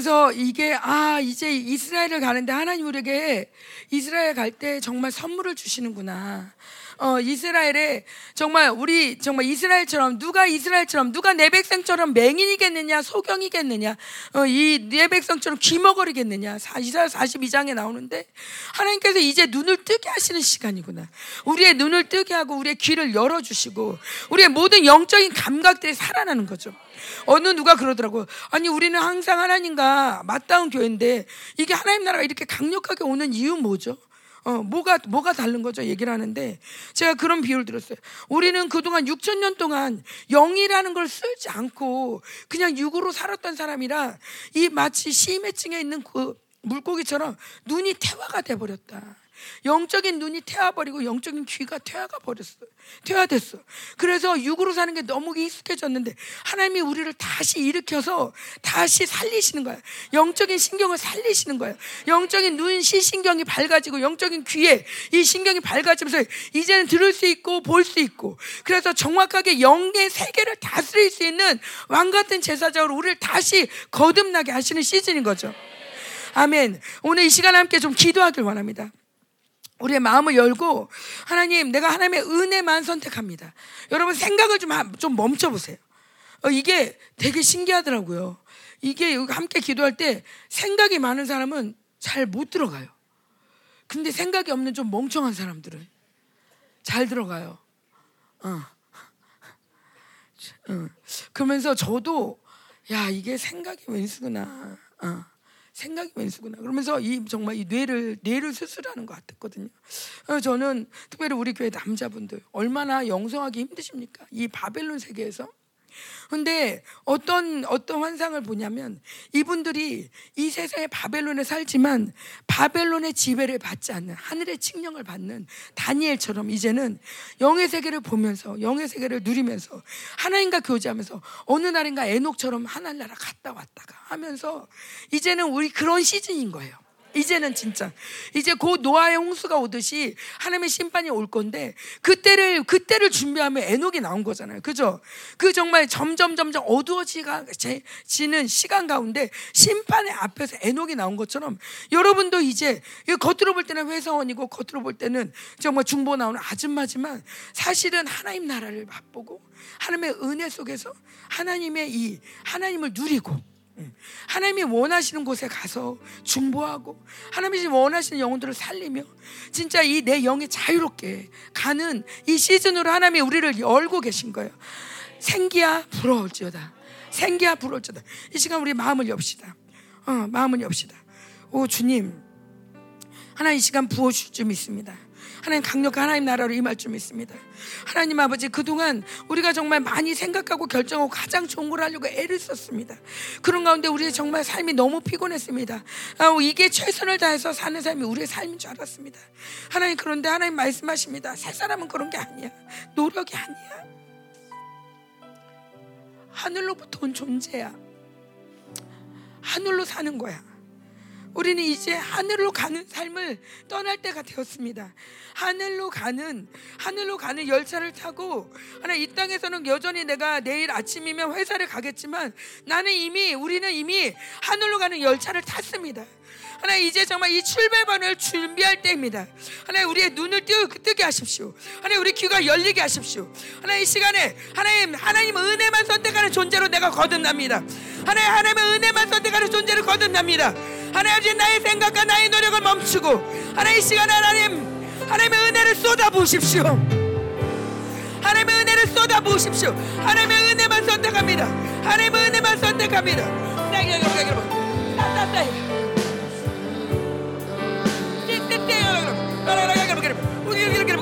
그러면서 이게 아 이제 이스라엘을 가는데 하나님 우리에게 이스라엘 갈 때 정말 선물을 주시는구나. 어, 이스라엘에 정말 우리 정말 이스라엘처럼 누가 이스라엘처럼 누가 내 백성처럼 맹인이겠느냐 소경이겠느냐 어, 이내 백성처럼 귀머거리겠느냐. 이사야 42장에 나오는데 하나님께서 이제 눈을 뜨게 하시는 시간이구나. 우리의 눈을 뜨게 하고 우리의 귀를 열어 주시고 우리의 모든 영적인 감각들이 살아나는 거죠 어느 누가 그러더라고 아니 우리는 항상 하나님과 맞닿은 교회인데 이게 하나님 나라가 이렇게 강력하게 오는 이유 뭐죠? 어, 뭐가, 뭐가 다른 거죠? 얘기를 하는데, 제가 그런 비유를 들었어요. 우리는 그동안 6천년 동안 영이라는 걸 쓰지 않고 그냥 육으로 살았던 사람이라 이 마치 시매층에 있는 그 물고기처럼 눈이 태화가 돼버렸다. 영적인 눈이 태워버리고 영적인 귀가 태화가 버렸어. 퇴화됐어. 그래서 육으로 사는 게 너무 익숙해졌는데 하나님이 우리를 다시 일으켜서 다시 살리시는 거야. 영적인 신경을 살리시는 거야. 영적인 눈, 시 신경이 밝아지고 영적인 귀에 이 신경이 밝아지면서 이제는 들을 수 있고 볼 수 있고 그래서 정확하게 영의 세계를 다스릴 수 있는 왕 같은 제사장으로 우리를 다시 거듭나게 하시는 시즌인 거죠. 아멘. 오늘 이 시간 함께 좀 기도하길 원합니다. 우리의 마음을 열고 하나님 내가 하나님의 은혜만 선택합니다. 여러분 생각을 좀, 좀 멈춰 보세요. 어, 이게 되게 신기하더라고요. 이게 함께 기도할 때 생각이 많은 사람은 잘 못 들어가요. 근데 생각이 없는 좀 멍청한 사람들은 잘 들어가요. 어. 어. 그러면서 저도 야 이게 생각이 왼수구나. 어. 생각이 왼수구나. 그러면서 이 정말 이 뇌를 뇌를 수술하는 것 같았거든요. 어, 저는 특별히 우리 교회 남자분들 얼마나 영성하기 힘드십니까? 이 바벨론 세계에서 근데 어떤 어떤 환상을 보냐면 이분들이 이 세상의 바벨론에 살지만 바벨론의 지배를 받지 않는 하늘의 칙령을 받는 다니엘처럼 이제는 영의 세계를 보면서 영의 세계를 누리면서 하나님과 교제하면서 어느 날인가 에녹처럼 하늘나라 갔다 왔다가 하면서 이제는 우리 그런 시즌인 거예요. 이제는 진짜 이제 곧 노아의 홍수가 오듯이 하나님의 심판이 올 건데 그때를 그때를 준비하면 에녹이 나온 거잖아요. 그죠? 그 정말 점점 점점 어두워지는 시간 가운데 심판의 앞에서 에녹이 나온 것처럼 여러분도 이제 겉으로 볼 때는 회사원이고 겉으로 볼 때는 정말 중보 나오는 아줌마지만 사실은 하나님 나라를 맛보고 하나님의 은혜 속에서 하나님의 이 하나님을 누리고 하나님이 원하시는 곳에 가서 중보하고 하나님이 원하시는 영혼들을 살리며 진짜 이 내 영이 자유롭게 가는 이 시즌으로 하나님이 우리를 열고 계신 거예요. 생기야 부러울지어다. 생기야 부러울지어다. 이 시간 우리 마음을 엽시다. 어, 마음을 엽시다. 오 주님 하나님 이 시간 부어주실 줄 믿습니다. 하나님 강력한 하나님 나라로 임할 줄 믿습니다. 하나님 아버지 그동안 우리가 정말 많이 생각하고 결정하고 가장 좋은 걸 하려고 애를 썼습니다. 그런 가운데 우리의 정말 삶이 너무 피곤했습니다. 아, 이게 최선을 다해서 사는 삶이 우리의 삶인 줄 알았습니다. 하나님 그런데 하나님 말씀하십니다. 살 사람은 그런 게 아니야. 노력이 아니야. 하늘로부터 온 존재야. 하늘로 사는 거야. 우리는 이제 하늘로 가는 삶을 떠날 때가 되었습니다. 하늘로 가는 하늘로 가는 열차를 타고 하나 이 땅에서는 여전히 내가 내일 아침이면 회사를 가겠지만 나는 이미 우리는 이미 하늘로 가는 열차를 탔습니다. 하나 이제 정말 이 출발반을 준비할 때입니다. 하나 우리의 눈을 뜨, 뜨게 하십시오. 하나 우리 귀가 열리게 하십시오. 하나 이 시간에 하나님 하나님 은혜만 선택하는 존재로 내가 거듭납니다. 하나님 하나님의 은혜만 선택하는 존재로 거듭납니다. 하나님 나의 생각과 나의 노력을 멈추고 하나님 이 시간에 하나님 하나님의 은혜를 쏟아부으십시오. 하나님의 은혜를 쏟아부으십시오. 하나님의 은혜만 선택합니다. 하나님의 은혜만 선택합니다. get him, get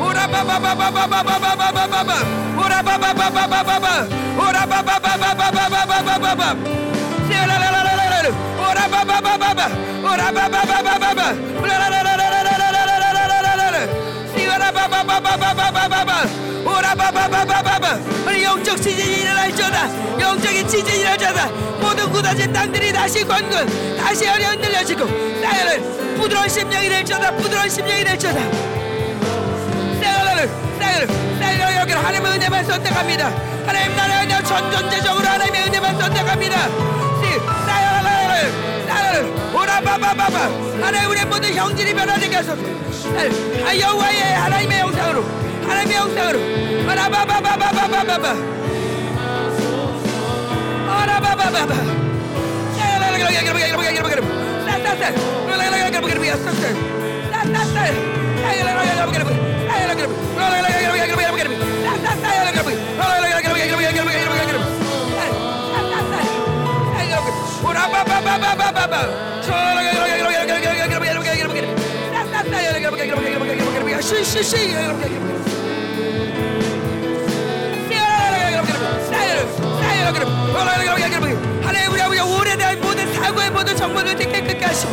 Ora ba ba ba ba ba ba ba ba ba ba ba ba ba ba ba ba ba ba 우리 영적 지진이 일어날지어다 영적인 지진이 일어날지어다 모든 굳어진 땅들이 다시 건군 다시 열이 흔들려지고 나를 부드러운 심령이 될지어다 부드러운 심령이 될지어다 나를 나를 나를 여기 하나님의 은혜만 선택합니다 하나님 나라의 전전제적으로 하나님의 은혜만 선택합니다 나를 나를 오라바바바바 하나님 우리 모든 형질이 변화되게 하소서 아, 여호와의 하나님의 영상으로 하나님의 영상으로 오라바바바바바바바 오라바바바바 하나님 우리 아버지 오래된 모든 사고의 모든 정보를 깨끗게 하시고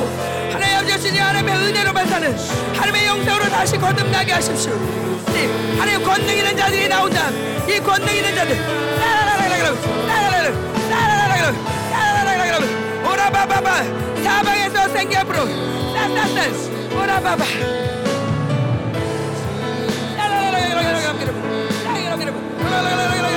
하나님 아버지 주님 하나님의 은혜로만 사는 하나님의 영상으로 다시 거듭나게 하십시오 네, 하나님 권능 있는 자들이 나온다 이 권능 있는 자들 오라바바바 사방에서 생기 앞으로 쌀쌀쌀 오라바바 아멘.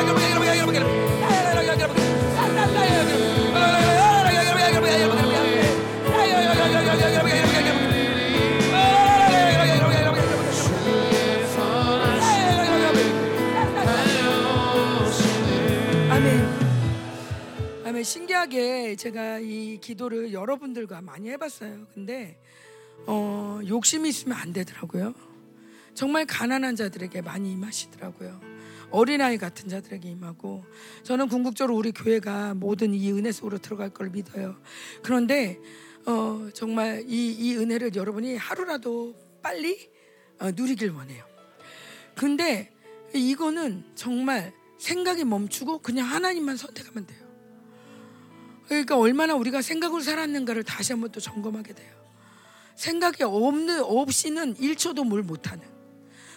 아멘. 신기하게 제가 이 기도를 여러분들과 많이 해봤어요. 근데 어, 욕심이 있으면 안 되더라고요. 정말 가난한 자들에게 많이 임하시더라고요. 어린아이 같은 자들에게 임하고 저는 궁극적으로 우리 교회가 모든 이 은혜 속으로 들어갈 걸 믿어요. 그런데 어, 정말 이, 이 은혜를 여러분이 하루라도 빨리 어, 누리길 원해요. 근데 이거는 정말 생각이 멈추고 그냥 하나님만 선택하면 돼요. 그러니까 얼마나 우리가 생각으로 살았는가를 다시 한번 또 점검하게 돼요. 생각이 없는 없이는 1초도 뭘 못하는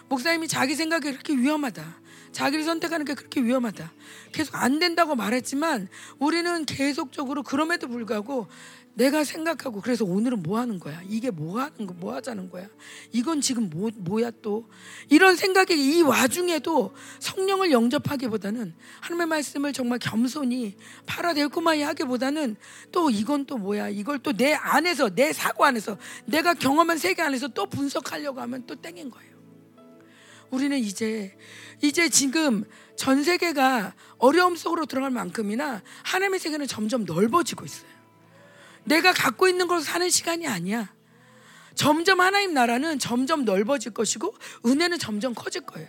목사님이 자기 생각이 그렇게 위험하다. 자기를 선택하는 게 그렇게 위험하다. 계속 안 된다고 말했지만 우리는 계속적으로 그럼에도 불구하고 내가 생각하고 그래서 오늘은 뭐 하는 거야? 이게 뭐 하는 거, 뭐 하자는 거야? 이건 지금 뭐, 뭐야 또? 이런 생각이 이 와중에도 성령을 영접하기보다는 하나님의 말씀을 정말 겸손히 팔아델고마이 하기보다는 또 이건 또 뭐야? 이걸 또 내 안에서, 내 사고 안에서, 내가 경험한 세계 안에서 또 분석하려고 하면 또 땡인 거예요. 우리는 이제 이제 지금 전 세계가 어려움 속으로 들어갈 만큼이나 하나님의 세계는 점점 넓어지고 있어요. 내가 갖고 있는 걸 사는 시간이 아니야. 점점 하나님 나라는 점점 넓어질 것이고 은혜는 점점 커질 거예요.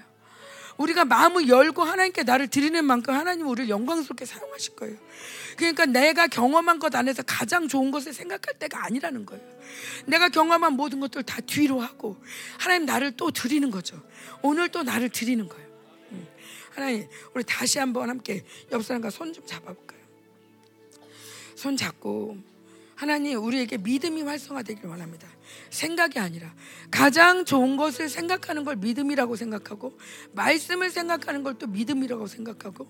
우리가 마음을 열고 하나님께 나를 드리는 만큼 하나님 우리를 영광스럽게 사용하실 거예요. 그러니까 내가 경험한 것 안에서 가장 좋은 것을 생각할 때가 아니라는 거예요. 내가 경험한 모든 것들 다 뒤로 하고 하나님 나를 또 드리는 거죠. 오늘 또 나를 드리는 거예요. 하나님, 우리 다시 한번 함께 옆 사람과 손 좀 잡아볼까요? 손 잡고 하나님 우리에게 믿음이 활성화되길 원합니다. 생각이 아니라 가장 좋은 것을 생각하는 걸 믿음이라고 생각하고 말씀을 생각하는 걸 또 믿음이라고 생각하고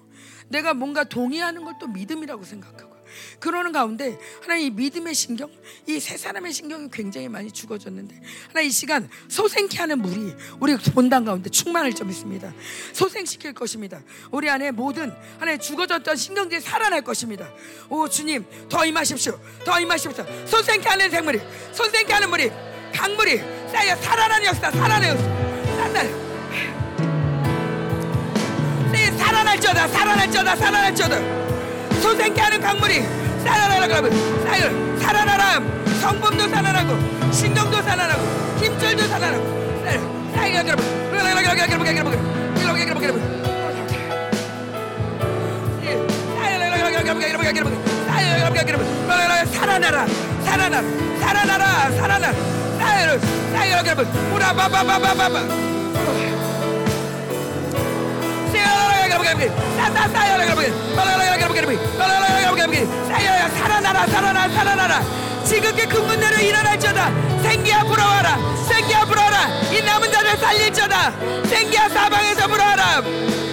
내가 뭔가 동의하는 걸 또 믿음이라고 생각하고 그러는 가운데 하나님 이 믿음의 신경, 이 세 사람의 신경이 굉장히 많이 죽어졌는데 하나 이 시간 소생케 하는 물이 우리 본당 가운데 충만할 점 있습니다. 소생시킬 것입니다. 우리 안에 모든 하나의 죽어졌던 신경들이 살아날 것입니다. 오 주님 더 임하십시오. 더 임하십시오. 소생케 하는 생물이, 소생케 하는 물이, 강물이 쌓여 살아나는 역사, 살아나는 역사, 살아나. 살아날지어다, 살아날지어다, 살아날지어다. 소생케 하는 강물이 살아나라 그러면 살아, 살아나라 성품도 살아나고 신경도 살아나고 힘줄도 살아나고 살아나라 여러분 여러분 여러분 여러분 여러분 여러분 살아나라 살아나라 살아나라 살아나라 사이로 사이로 여러분 오라 바바바바바바 살아나라 살아나라 살아나라 지극히 큰 문제로 일어날지어다 생기야 불어와라 생기야 불어와라 이 남은 자를 살릴지어다 생기야 사방에서 불어와라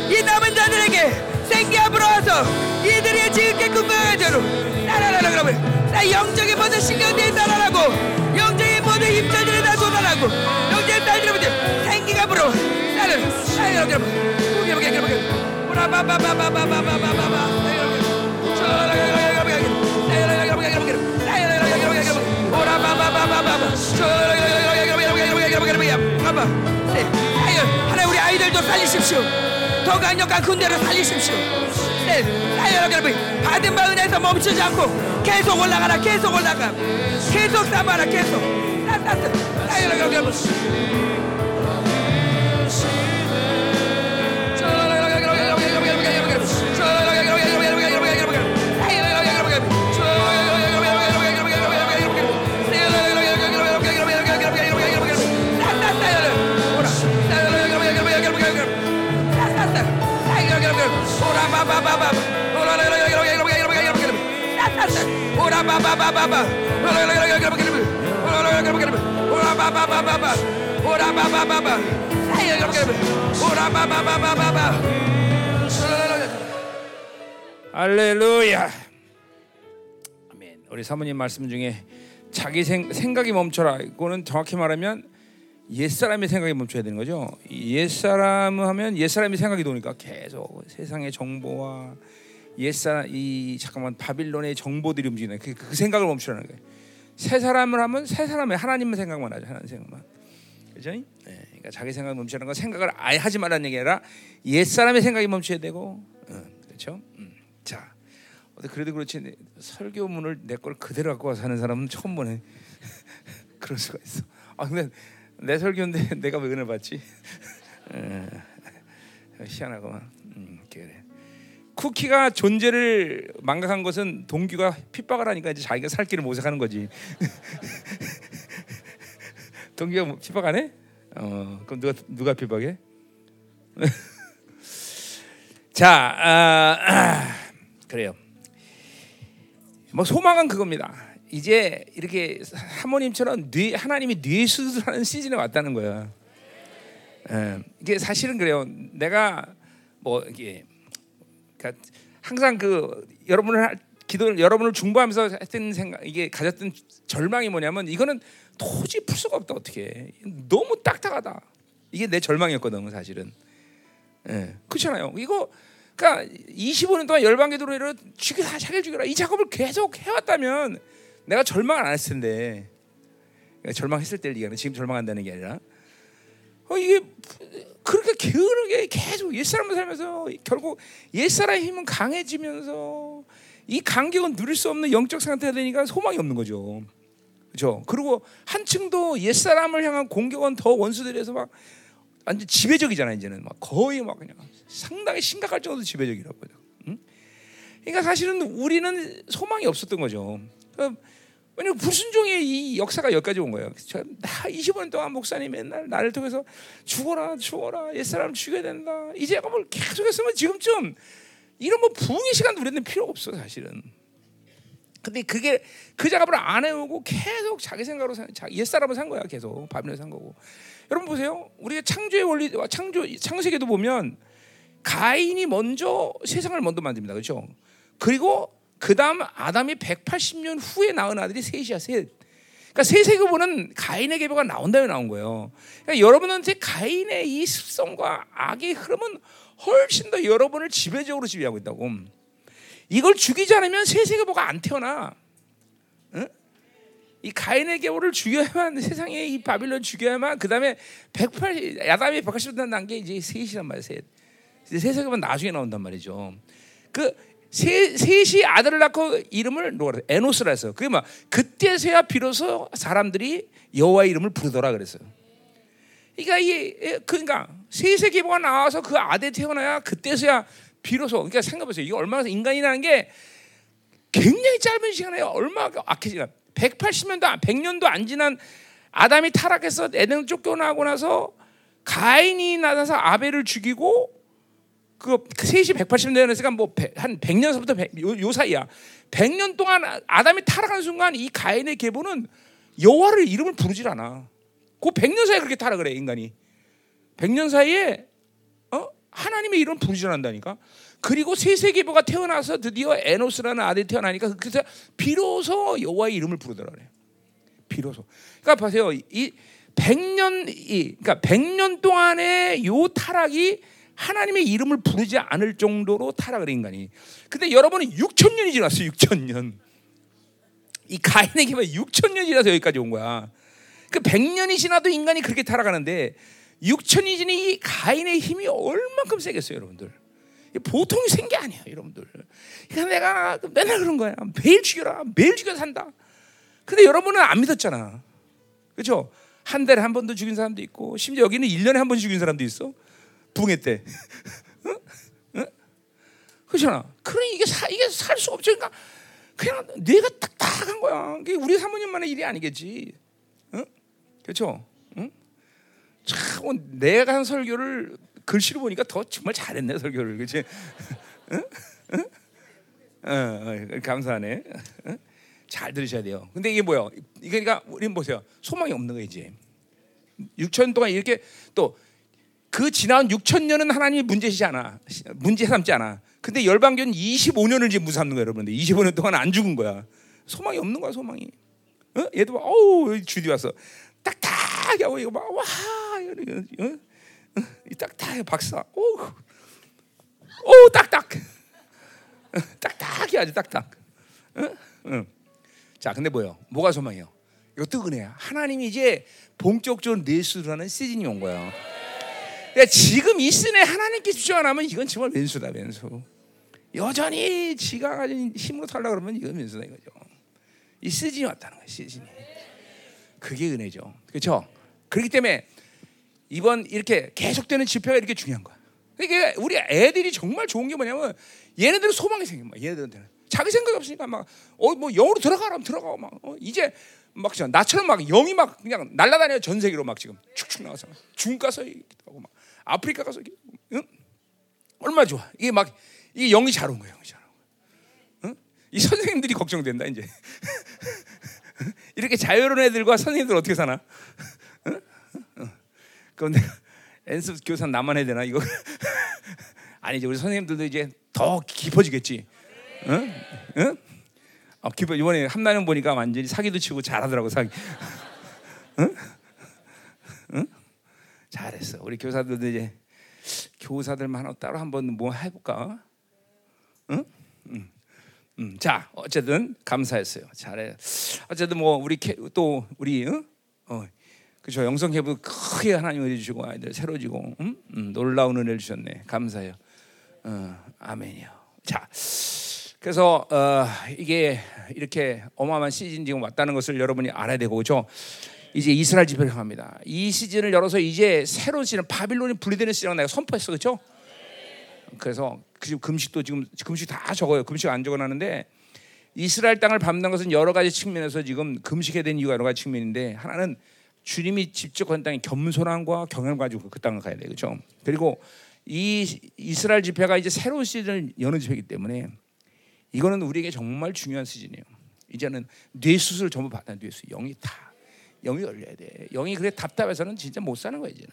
이 남은 자들에게 생기야 불어와서 이들이 지극히 큰 문제로 살아나라 그러면 나 영적인 모든 신경들이 살아나고 영적인 모든 힘줄들이 다 쏟아나고 더 강력한 군대를 살리십시오. 네, 여러분 받은 바 은혜에서 멈추지 않고 계속 올라가라 계속 올라가. 계속 삼아라 계속. 사요 여러분 할렐루야. 아멘. 우리 사모님 말씀 중에 자기 생, 생각이 멈춰라. 이거는 정확히 말하면 옛사람의 생각이 멈춰야 되는 거죠. 옛사람 하면 옛사람이 생각이 도니까 계속 세상의 정보와 옛사람 이 잠깐만 바빌론의 정보들이 움직이는 그, 그 생각을 멈추라는 거예요. 새 사람을 하면 새 사람의 하나님의 생각만 하죠. 하나님 생각만. 그죠? 네, 그러니까 자기 생각 멈추는 건 생각을 아예 하지 말라는 얘기 아니라 옛 사람의 생각이 멈춰야 되고, 어, 그렇죠? 음. 자, 그래도 그렇지 설교문을 내 걸 그대로 갖고 와서 하는 사람은 처음 보네. 그럴 수가 있어. 아 근데 내 설교인데 내가 왜 은혜 받지? 어, 희한하구만. 음, 그래. 쿠키가 존재를 망각한 것은 동규가 핍박을 하니까 이제 자기가 살 길을 모색하는 거지. 동규가 핍박 안 해? 어, 그럼 누가 누가 핍박해? 자, 아, 아, 그래요. 뭐 소망은 그겁니다. 이제 이렇게 사모님처럼 뇌, 하나님이 뇌 수술하는 시즌에 왔다는 거야. 예, 이게 사실은 그래요. 내가 뭐 이게 그러니까 항상 그 여러분을 기도 여러분을 중보하면서 했던 생각 이게 가졌던 절망이 뭐냐면 이거는 도저히 풀 수가 없다 어떻게. 너무 딱딱하다. 이게 내 절망이었거든 사실은. 예 그렇잖아요. 이거 그러니까 25년 동안 열방기도로 죽여라 자기를 죽여라. 이 작업을 계속 해왔다면 내가 절망을 안 했을 텐데. 그러니까 절망했을 때 얘기하는 지금 절망한다는 게 아니라. 어 이게 그렇게 게으르게 계속 옛사람을 살면서 결국 옛사람의 힘은 강해지면서 이 간격은 누릴 수 없는 영적 상태가 되니까 소망이 없는 거죠. 그렇죠? 그리고 한층도 옛사람을 향한 공격은 더 원수들에서 막 완전 지배적이잖아 이제는 막 거의 막 그냥 상당히 심각할 정도로 지배적이라고요. 응? 그러니까 사실은 우리는 소망이 없었던 거죠. 그러니까 왜냐면 불순종의 이 역사가 여기까지 온 거예요. 나 25년 동안 목사님 맨날 나를 통해서 죽어라 죽어라 옛사람 죽여야 된다. 이제 뭘 계속했으면 지금쯤 이런 뭐 부흥의 시간도 우리는 필요가 없어 사실은. 근데 그게 그 작업을 안 해오고 계속 자기 생각으로 산, 옛사람을 산 거야 계속 바빌론 산 거고. 여러분 보세요. 우리가 창조의 원리, 창조 창세기도 보면 가인이 먼저 세상을 먼저 만듭니다. 그렇죠? 그리고 그 다음 아담이 180년 후에 낳은 아들이 셋이야, 셋. 그러니까 세세기 보는 가인의 계보가 나온 다음에 나온 거예요. 그러니까 여러분한테 가인의 이 습성과 악의 흐름은 훨씬 더 여러분을 지배적으로 지배하고 있다고. 이걸 죽이지 않으면 세세계보가 안 태어나. 응? 이 가인의 계보를 죽여야만 세상에 이 바빌론 죽여야만 그 다음에 180 야담이 180년 난게 이제 셋이란 말이에요. 셋. 세세계보는 나중에 나온단 말이죠. 그 세, 셋이 아들을 낳고 이름을 에노스라 했어요. 그게 막 그때서야 비로소 사람들이 여호와 이름을 부르더라 그랬어요. 그러니까 이 그러니까 계보가 나와서 그 아들 태어나야 그때서야 비로소 그러니까 생각해보세요. 이게 얼마나 인간이라는 게 굉장히 짧은 시간에 얼마나 악해지나 180년도 100년도 안 지난 아담이 타락해서 에덴 쫓겨나고 나서 가인이 나타나서 아벨을 죽이고 그 셋이 180년이니까 뭐한 100년서부터 100, 요, 요 사이야. 100년 동안 아담이 타락하는 순간 이 가인의 계보는 여호와를 이름을 부르질 않아. 그 100년 사이에 그렇게 타락을 해 인간이. 100년 사이에 어? 하나님의 이름을 부르질 않는다니까. 그리고 셋의 계보가 태어나서 드디어 에노스라는 아들이 태어나니까 그래서 비로소 여호와의 이름을 부르더라 그래. 비로소. 그러니까 보세요. 이 100년 이 그러니까 100년 동안의 요 타락이 하나님의 이름을 부르지 않을 정도로 타락을 인간이. 근데 여러분은 6천 년이 지났어요. 6천 년. 이 가인에게만 6천 년이 지나서 여기까지 온 거야. 그 100년이 지나도 인간이 그렇게 타락하는데 6천이 지난 이 가인의 힘이 얼만큼 세겠어요, 여러분들. 보통이 센 게 아니야, 여러분들. 그러니까 내가 맨날 그런 거야. 매일 죽여라. 매일 죽여 산다. 근데 여러분은 안 믿었잖아. 그렇죠? 한 달에 한 번도 죽인 사람도 있고 심지어 여기는 1년에 한 번 죽인 사람도 있어. 붕해 때. 응? 응? 그렇잖아. 그래 이게 사, 이게 살 수 없죠. 그러니까 그냥 내가 딱딱한 거야. 이게 우리 사모님만의 일이 아니겠지. 응? 그렇죠? 응? 참 내가 한 설교를 글씨로 보니까 더 정말 잘했네 설교를, 그렇지? 응? 응? 어, 어, 감사하네. 응? 잘 들으셔야 돼요. 근데 이게 뭐야? 그러니까 우리 보세요. 소망이 없는 거 이제. 6천 동안 이렇게 또 그 지난 6천 년은 하나님이 문제시지 않아. 문제 삼지 않아. 근데 열방교는 25년을 지금 무삼는 거야, 여러분들. 25년 동안 안 죽은 거야. 소망이 없는 거야, 소망이. 어? 얘도 막, 어우, 주디 왔어. 딱딱하게 하고, 이거 막, 와, 어? 어? 딱딱해, 박사. 오, 오, 딱딱. 딱딱해, 아주 딱딱. 어? 응. 자, 근데 뭐요? 뭐가 소망이요? 이것도 은혜야. 하나님이 이제 본격적으로 내수라는 시즌이 온 거야. 그러니까 지금 이 시즌에 하나님께 집중 안 하면 이건 정말 왼수다, 왼수. 여전히 지가 가진 힘으로 살라 그러면 이건 왼수다 이거죠. 이 시즌이 왔다는 거야, 시즌이. 그게 은혜죠. 그렇죠? 그렇기 때문에 이번 이렇게 계속되는 집회가 이렇게 중요한 거야. 그러니까 우리 애들이 정말 좋은 게 뭐냐면 얘네들은 소망이 생긴 거야. 얘네들한테는. 자기 생각이 없으니까 막어뭐 영으로 들어가라면 들어가고 막 어, 이제 막 나처럼 막 영이 막 그냥 날아다녀 전 세계로 막 지금 축축 나가서 중국 가서 하고 막 아프리카 가서 응? 얼마 좋아 이게 막 이게 영이 잘 온 거예요 영이 잘 온 거야 응? 이 선생님들이 걱정된다 이제 이렇게 자유로운 애들과 선생님들 어떻게 사나 응? 응. 그런데 연습 교사 나만 해야 되나 이거 아니지 우리 선생님들도 이제 더 깊어지겠지 응? 응? 어, 기뻐 이번에 한나령 보니까 완전히 사기도 치고 잘하더라고 사기. 응? 응? 잘했어. 우리 교사들도 이제 교사들만 따로 한번 뭐 해볼까? 응? 응. 음, 자, 어쨌든 감사했어요. 잘해. 어쨌든 뭐 우리 캐, 또 우리 응? 어, 그죠 영성 개부 크게 하나님 은혜 주시고 아이들 새로지고 음? 음, 놀라운 은혜를 주셨네. 감사해요. 어, 아멘이요. 자. 그래서 어, 이게 이렇게 어마어마한 시즌 지금 왔다는 것을 여러분이 알아야 되고 그죠? 이제 이스라엘 집회를 합니다. 이 시즌을 열어서 이제 새로운 시즌 바빌론이 분리되는 시즌을 내가 선포했어, 그렇죠? 그래서 그 금식도 지금 금식 다 적어요. 금식 안 적어놨는데 이스라엘 땅을 밟는 것은 여러 가지 측면에서 지금 금식해야 되는 이유가 여러 가지 측면인데 하나는 주님이 직접 건 땅의 겸손함과 경험 가지고 그 땅을 가야 돼, 그렇죠? 그리고 이 이스라엘 집회가 이제 새로운 시즌을 여는 집회이기 때문에 이거는 우리에게 정말 중요한 시즌이에요. 이제는 뇌 수술 전부 받아 뇌 수술 영이 다 영이 열려야 돼. 영이 그래 답답해서는 진짜 못 사는 거야 이제는.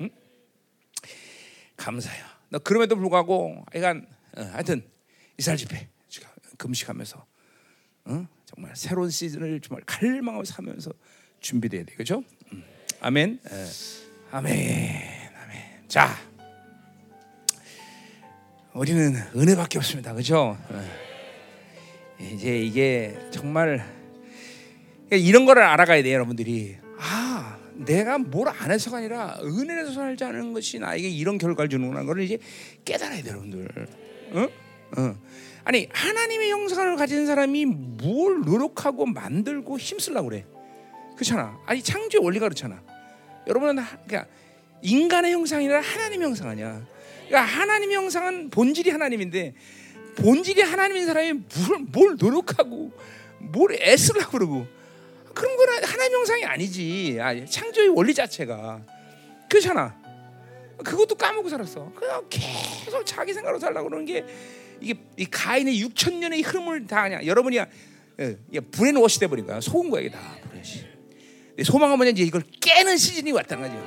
응? 감사해요. 너 그럼에도 불구하고 하여간 어, 하여튼 이스라엘 집회 금식하면서 어? 정말 새로운 시즌을 정말 갈망하며 사면서 준비돼야 돼, 그렇죠? 음. 아멘. 에. 아멘. 아멘. 자. 우리는 은혜밖에 없습니다. 그렇죠? 이제 이게 정말 이런 거를 알아가야 돼요, 여러분들이. 아, 내가 뭘 안 해서가 아니라 은혜에서 살자는 것이 나에게 이런 결과를 주는구나 걸 이제 깨달아야 돼요, 여러분들. 어? 어. 아니 하나님의 형상을 가진 사람이 뭘 노력하고 만들고 힘쓰려고 그래. 그렇잖아. 아니 창조의 원리가 그렇잖아. 여러분은 그냥 인간의 형상이라 하나님의 형상 아니야. 그러니까 하나님의 형상은 본질이 하나님인데 본질이 하나님인 사람이 뭘, 뭘 노력하고 뭘 애쓰려고 그러고 그런 거는 하나님 형상이 아니지. 아, 창조의 원리 자체가 그렇잖아. 그것도 까먹고 살았어. 그냥 계속 자기 생각으로 살라고 그러는 게 이게 이 가인의 6천 년의 흐름을 다 그냥 여러분이 예, brainwash 돼 버린 거야. 속은 거야 이게 다 브레시. 소망은 뭐냐 이제 이걸 깨는 시즌이 왔다는 거죠.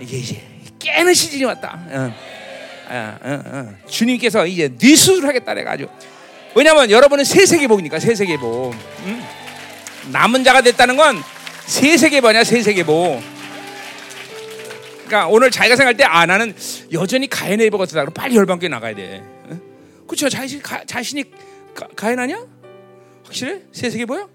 이게 이제 깨는 시즌이 왔다. 어. 어, 어, 어. 주님께서 이제 뇌수술 하겠다 내가지고 왜냐하면 여러분은 새 세계복이니까 새 세계복. 음? 남은 자가 됐다는 건 새 세계복이야 새 세계복. 그러니까 오늘 자기가 생각할 때 아 나는 여전히 가인의 입을 같다. 그럼 빨리 열방교회 나가야 돼. 어? 그렇죠? 자신 가, 자신이 가, 가인 아니야? 확실해? 새 세계복이야?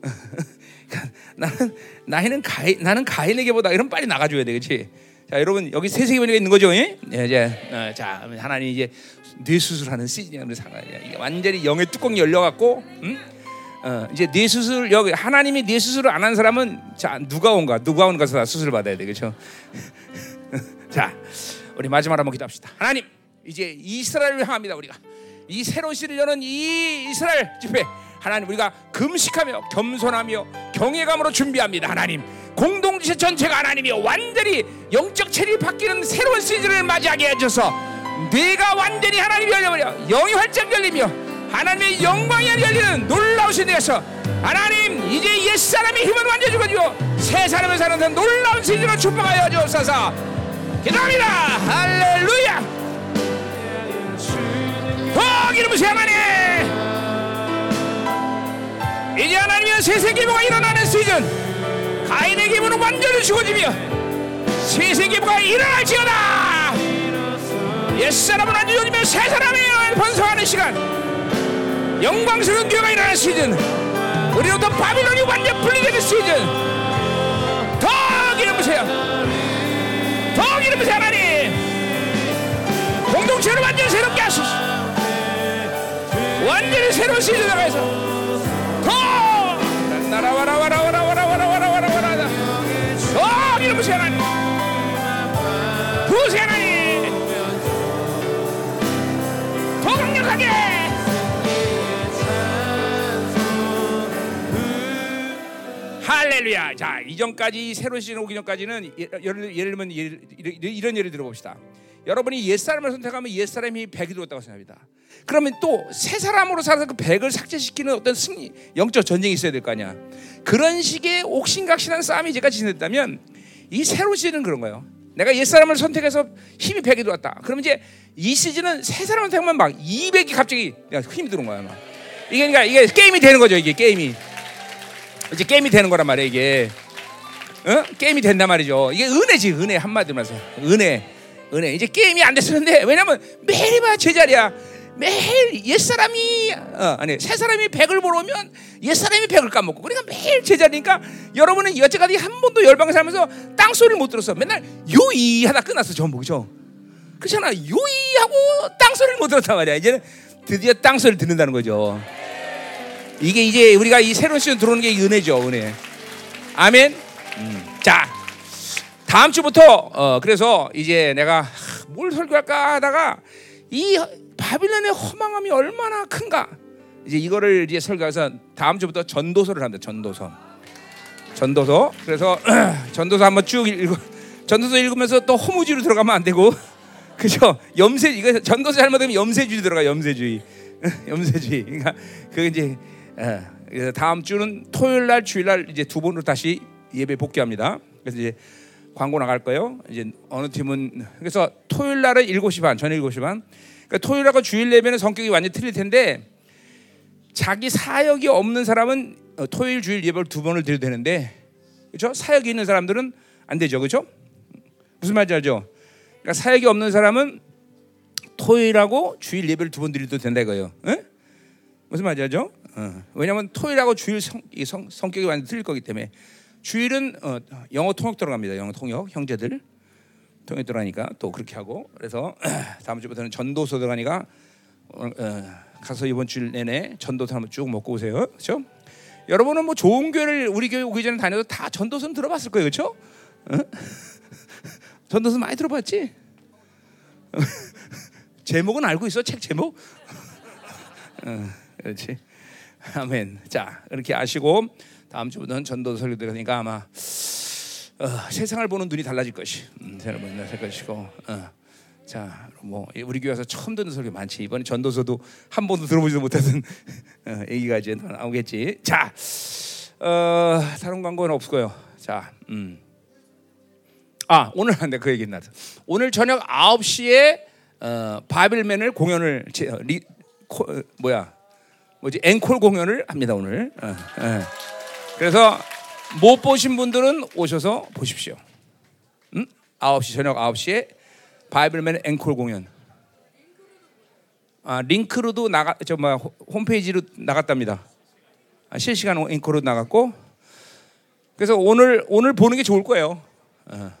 그러니까 나는 나이는 가인 나는 가인에게보다 이런 빨리 나가줘야 돼, 그렇지? 자, 여러분 여기 세 세계가 있는 거죠? 예? 네, 이제 어, 자 하나님 이제 뇌 수술하는 시즌이야, 이게 완전히 영의 뚜껑이 열려갖고, 음? 어, 이제 뇌 수술 여기 하나님이 뇌 수술을 안 한 사람은 자 누가 온가 누가 온 가서 다 수술 받아야 돼, 그렇죠? 자, 우리 마지막으로 한번 기도합시다. 하나님 이제 이스라엘을 향합니다, 우리가 이 새로운 시를 여는 이 이스라엘 집회. 하나님 우리가 금식하며 겸손하며 경외감으로 준비합니다. 하나님 공동체 전체가 하나님이 완전히 영적 체리 바뀌는 새로운 시즌을 맞이하게 해줘서 뇌가 완전히 하나님이 열려버려 영이 활짝 열리며 하나님의 영광이 열리는 놀라우신 데서 하나님 이제 옛사람의 힘은 완전히 죽어지고 새 사람을 사는 놀라운 시즌을 축복하여 주옵소서. 기도합니다. 할렐루야. 더 기름부시 하나님. 이제 하나님의 새세계보가 일어나는 시즌. 가인의 기분은 완전히 죽어지며 새세계보가 일어날지어다. 옛사람은 완전히 죽어지며 새사람이 번성하는 시간 영광스러운 교회가 일어날 시즌. 우리로부터 바빌론이 완전 분리되는 시즌. 더 기름 부세요. 더 기름 부세요 하나님. 공동체를 완전 새롭게 하소서 완전히 새로운 시즌 나가서. 더! 나라와라와라와라와라와라와라와라. 더 기름 부세요 하나님. 부세요 하나님. 더 강력하게. 할렐루야 자 이전까지 새로운 시즌 오기 전까지는 예를, 예를 들면 이런 예를 들어봅시다 여러분이 옛사람을 선택하면 옛사람이 백이 되었다고 생각합니다. 그러면 또 새 사람으로 살아서 그 백을 삭제시키는 어떤 승리, 영적 전쟁이 있어야 될 거 아니야. 그런 식의 옥신각신한 싸움이 제가 진행됐다면 이 새로 시즌은 그런 거예요. 내가 옛사람을 선택해서 힘이 백이 들어왔다. 그러면 이제 이 시즌은 새 사람을 택하면 막 200이 갑자기 힘이 들어온 거야. 막. 이게 그러니까 이게 게임이 되는 거죠. 이게 게임이. 이제 게임이 되는 거란 말이야, 이게. 어? 게임이 된단 말이죠. 이게 은혜지, 은혜 한마디로 말해서. 은혜. 은혜 이제 게임이 안 됐었는데 왜냐면 매일 봐 제자리야 매일 옛 사람이 어, 아니 새 사람이 백을 보러 오면 옛 사람이 백을 까먹고 그러니까 매일 제자리니까 여러분은 여태까지 한 번도 열방을 살면서 땅 소리를 못 들었어 맨날 요이 하다 끝났어 전부 그죠 그렇잖아 요이 하고 땅 소리를 못 들었단 말이야 이제는 드디어 땅 소리를 듣는다는 거죠 이게 이제 우리가 이 새로운 시즌 들어오는 게 은혜죠 은혜 아멘 음. 자 다음 주부터 어 그래서 이제 내가 뭘 설교할까 하다가 이 바빌론의 허망함이 얼마나 큰가 이제 이거를 이제 설교해서 다음 주부터 전도서를 합니다. 전도서. 전도서. 그래서 전도서 한번 쭉 읽고 전도서 읽으면서 또 허무주의로 들어가면 안 되고 그죠? 염세 이거 전도서 잘못하면 염세주의 들어가 염세주의. 염세주의. 그러니까 그 이제 어, 다음 주는 토요일 날 주일 날 이제 두 번으로 다시 예배 복귀합니다. 그래서 이제 광고 나갈 거예요. 이제 어느 팀은 그래서 토요일 날은 7시 반, 저녁 7시 반. 그러니까 토요일하고 주일 예배는 성격이 완전 틀릴 텐데 자기 사역이 없는 사람은 어, 토요일 주일 예배를 두 번을 드려도 되는데 그렇죠? 사역이 있는 사람들은 안 되죠. 그렇죠? 무슨 말인지 알죠? 그러니까 사역이 없는 사람은 토요일하고 주일 예배를 두 번 드려도 된다 이거예요. 에? 무슨 말인지 알죠? 어. 왜냐하면 토요일하고 주일 성, 성, 성격이 완전 틀릴 거기 때문에 주일은 어, 영어 통역 들어갑니다. 영어 통역 형제들 통역 들어가니까 또 그렇게 하고 그래서 다음 주부터는 전도서 들어가니까 어, 어, 가서 이번 주일 내내 전도서 한번 쭉 먹고 오세요. 그렇죠? 여러분은 뭐 좋은 교회를 우리 교회 오기 전에 다녀도 다 전도서는 들어봤을 거예요, 그렇죠? 어? 전도서 많이 들어봤지? 제목은 알고 있어, 책 제목? 어, 그렇지. 아멘. 자, 이렇게 아시고 다음 주부터는 전도 설교 들으니까 아마 어, 세상을 보는 눈이 달라질 것이. 음, 눈이 달라질 것이고. 어. 자, 뭐 우리 교회에서 처음 듣는 설교 많지. 이번에 전도서도 한 번도 들어보지도 못했던 어, 얘기가 이제 나오겠지. 자, 어, 다른 광고는 거예요. 자, 음. 아 오늘 한데 그 얘기 나서 오늘 저녁 9시에 어, 바빌맨을 공연을 리, 코, 어, 뭐야 뭐지 앵콜 공연을 합니다 오늘. 어, 어. 그래서 못 보신 분들은 오셔서 보십시오. 음? 9시 저녁 9시에 바이블맨 앵콜 공연. 아, 링크로도 나가 저뭐 홈페이지로 나갔답니다. 아, 실시간 앵콜로 나갔고 그래서 오늘 오늘 보는 게 좋을 거예요. 어.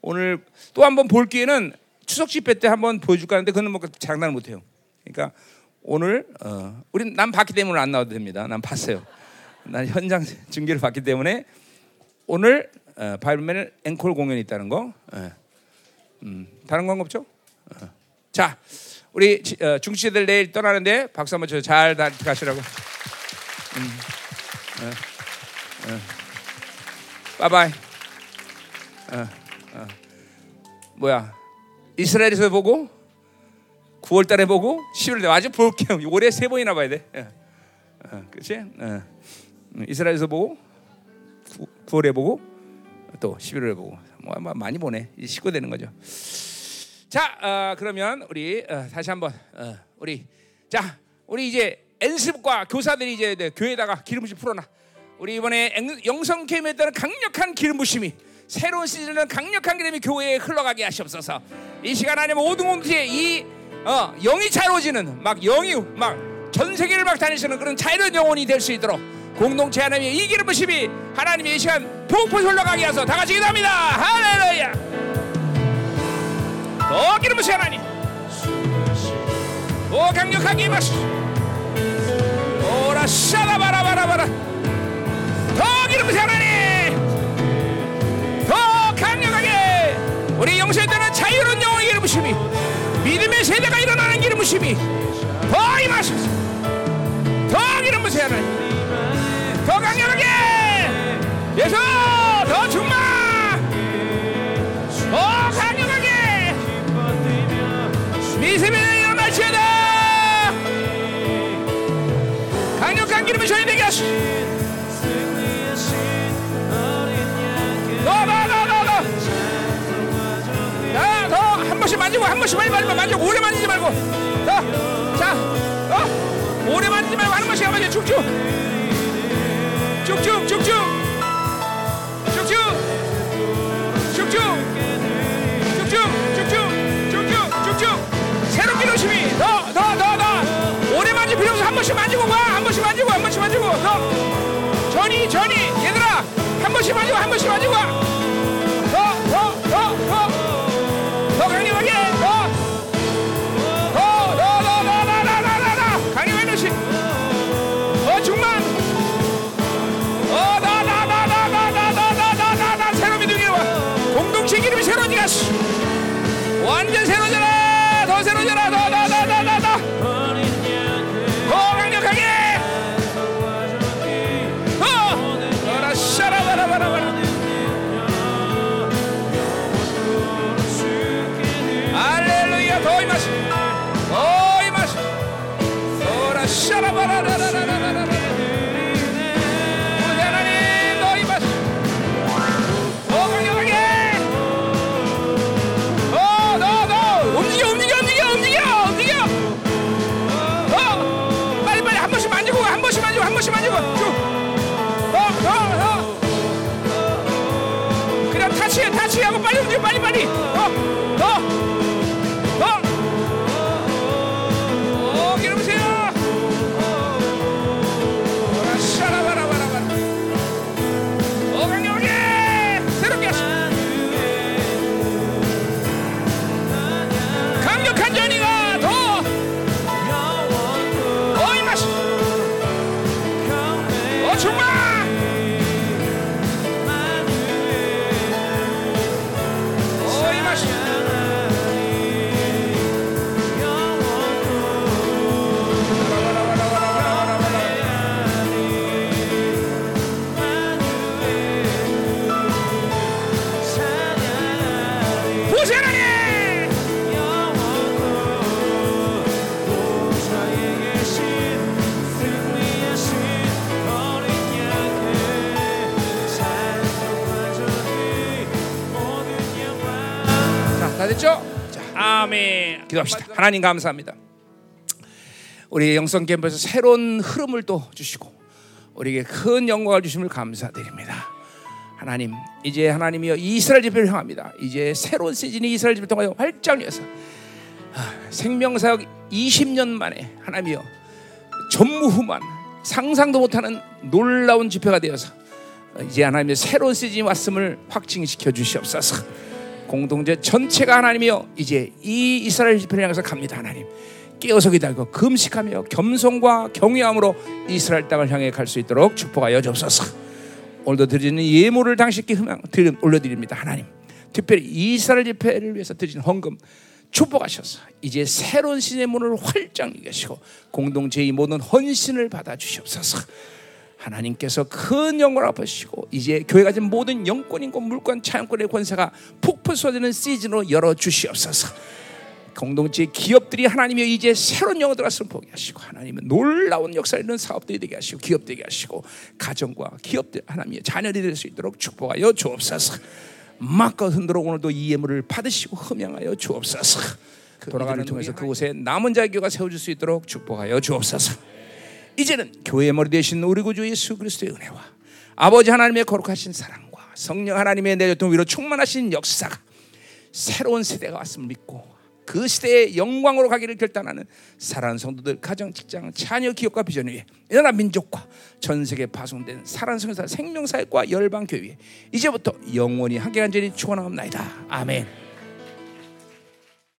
오늘 또 한번 볼 기회는 추석 집회 때 한번 보여줄까 하는데 그는 뭐 장난을 못 해요. 그러니까 오늘 어, 우린 난 봤기 때문에 안 나와도 됩니다. 난 봤어요. 난 현장 중계를 봤기 때문에 오늘 어, 바이블맨 앵콜 공연이 있다는 거. 어. 음, 다른 건 없죠? 어. 자, 우리 어, 중시들 내일 떠나는데 박수 한번 쳐. 잘 가시라고. 음, 어, 어. 바이바이. 어, 어. 뭐야? 이스라엘에서 보고 9월 달에 보고 10월에 아직 볼게요. 올해 세 번이나 봐야 돼. 어, 어, 그렇지? 어. 이스라엘에서 보고 9, 월에 보고 또 11월에 보고 뭐, 뭐 많이. 이제 식구 되는 거죠. 자, 어, 그러면 우리 어, 다시 한번 어, 우리 자, 우리 이제 연습과 교사들이 이제 네, 교회에다가 기름 부심 풀어놔. 우리 이번에 영성 캠에 따른 강력한 기름 부심이 새로운 시즌은 강력한 기름이 교회에 흘러가게 하시옵소서. 이 시간 안에 모든 공동체 이 어, 영이 차로지는 막 영이 막 전 세계를 막 다니시는 그런 자유로운 영혼이 될 수 있도록 공동체 하나님의 이 기름 부심이 하나님의 이 시간 폭포 흘러가게 하소서 다 같이 기도합니다. 할렐루야. 더 기름 부심 하나님. 더 강력하게 임하시. 오라 샤라바라바라바라. 더 기름 부심 하나님. 더 강력하게 우리 따른 자유로운 영혼의 기름 부심이 믿음의 세대가 일어나는 기름 부심이 더 임하소서. 더 기름 부심 하나님. 더 강력하게. 예수 더 충만. 더 강력하게. 미세미 일어날지어다. 강력한 기름이 저희 되게 더 번씩 만지고 한 번씩 많이 만지고 만지고 오래 만지지 말고. 더자 어? 오래 만지지 말고 한 번씩 한 번씩 쭉쭉 쭉쭉 쭉쭉 쭉쭉 쭉쭉 쭉쭉 쭉쭉 쭉쭉 쭉쭉 새롭게 열심히. 더더더더. 오래 만질 필요 없어. 한 번씩 만지고 가한 번씩 만지고 한 번씩 만지고. 더. 전이 전이. 얘들아 한 번씩 만지고 한 번씩 만지고 하나님 감사합니다. 우리 영성 캠프에서 새로운 흐름을 또 주시고 우리에게 큰 영광을 주심을 감사드립니다. 하나님, 이제 하나님이여 이스라엘 집회를 향합니다. 이제 새로운 시즌이 이스라엘 집회를 통하여 활짝 열서 아, 생명사역 20년 만에 하나님이여 전무후무한 상상도 못하는 놀라운 집회가 되어서 이제 하나님의 새로운 시즌이 왔음을 확증시켜 주시옵소서. 공동체 전체가 하나님이여 이제 이 이스라엘 집회를 향해서 갑니다 하나님. 깨어서 기다리고 금식하며 겸손과 경외함으로 이스라엘 땅을 향해 갈 수 있도록 축복하여 주옵소서. 오늘도 드리는 예물을 당신께 희망 올려드립니다 하나님. 특별히 이스라엘 집회를 위해서 드리는 헌금 축복하셔서 이제 새로운 신의 문을 활짝 여시고 공동체의 모든 헌신을 받아 주시옵소서. 하나님께서 큰 영광을 아버시고 이제 교회가 가진 모든 영권인권 물권 차용권의 권세가 폭풍 쏟아지는 시즌으로 열어 주시옵소서. 공동체 기업들이 하나님이 이제 새로운 영어 들어갔으면 보게 하시고 하나님은 놀라운 역사를 이루는 사업들이 되게 하시고 기업 되게 하시고 가정과 기업들 하나님의 자녀들이 될 수 있도록 축복하여 주옵소서. 막과 흔들어 오늘도 이 예물을 받으시고 흠양하여 주옵소서. 돌아가는 통해서 그곳에 남은 자교가 세워질 수 있도록 축복하여 주옵소서. 이제는 교회의 머리 되신 우리 구주 예수 그리스도의 은혜와 아버지 하나님의 거룩하신 사랑과 성령 하나님의 내려통 위로 충만하신 역사가 새로운 세대가 왔음을 믿고 그 시대의 영광으로 가기를 결단하는 사랑하는 성도들 가정 직장 자녀 기업과 비전 위에 이 나라 민족과 전 세계에 파송된 사랑하는 성사 생명사역과 열방 교회 이제부터 영원히 함께 간절히 축원하옵나이다 아멘.